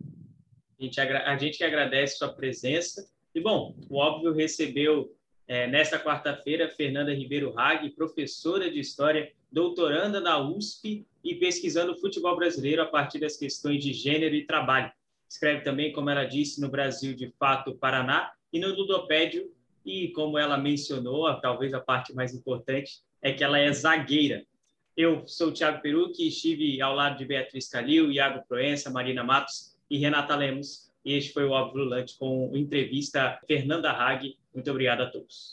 A: A gente, a gente que agradece sua presença. E, bom, o Óbvio recebeu é, nesta quarta-feira Fernanda Ribeiro Hag, professora de História, doutoranda na USP e pesquisando o futebol brasileiro a partir das questões de gênero e trabalho. Escreve também, como ela disse, no Brasil de Fato Paraná e no Ludopédio e como ela mencionou, talvez a parte mais importante é que ela é zagueira. Eu sou o Thiago Perucci, estive ao lado de Beatriz Calil, Iago Proença, Marina Matos e Renata Lemos. E este foi o Óbvio Lulante com entrevista Fernanda Hag. Muito obrigado a todos.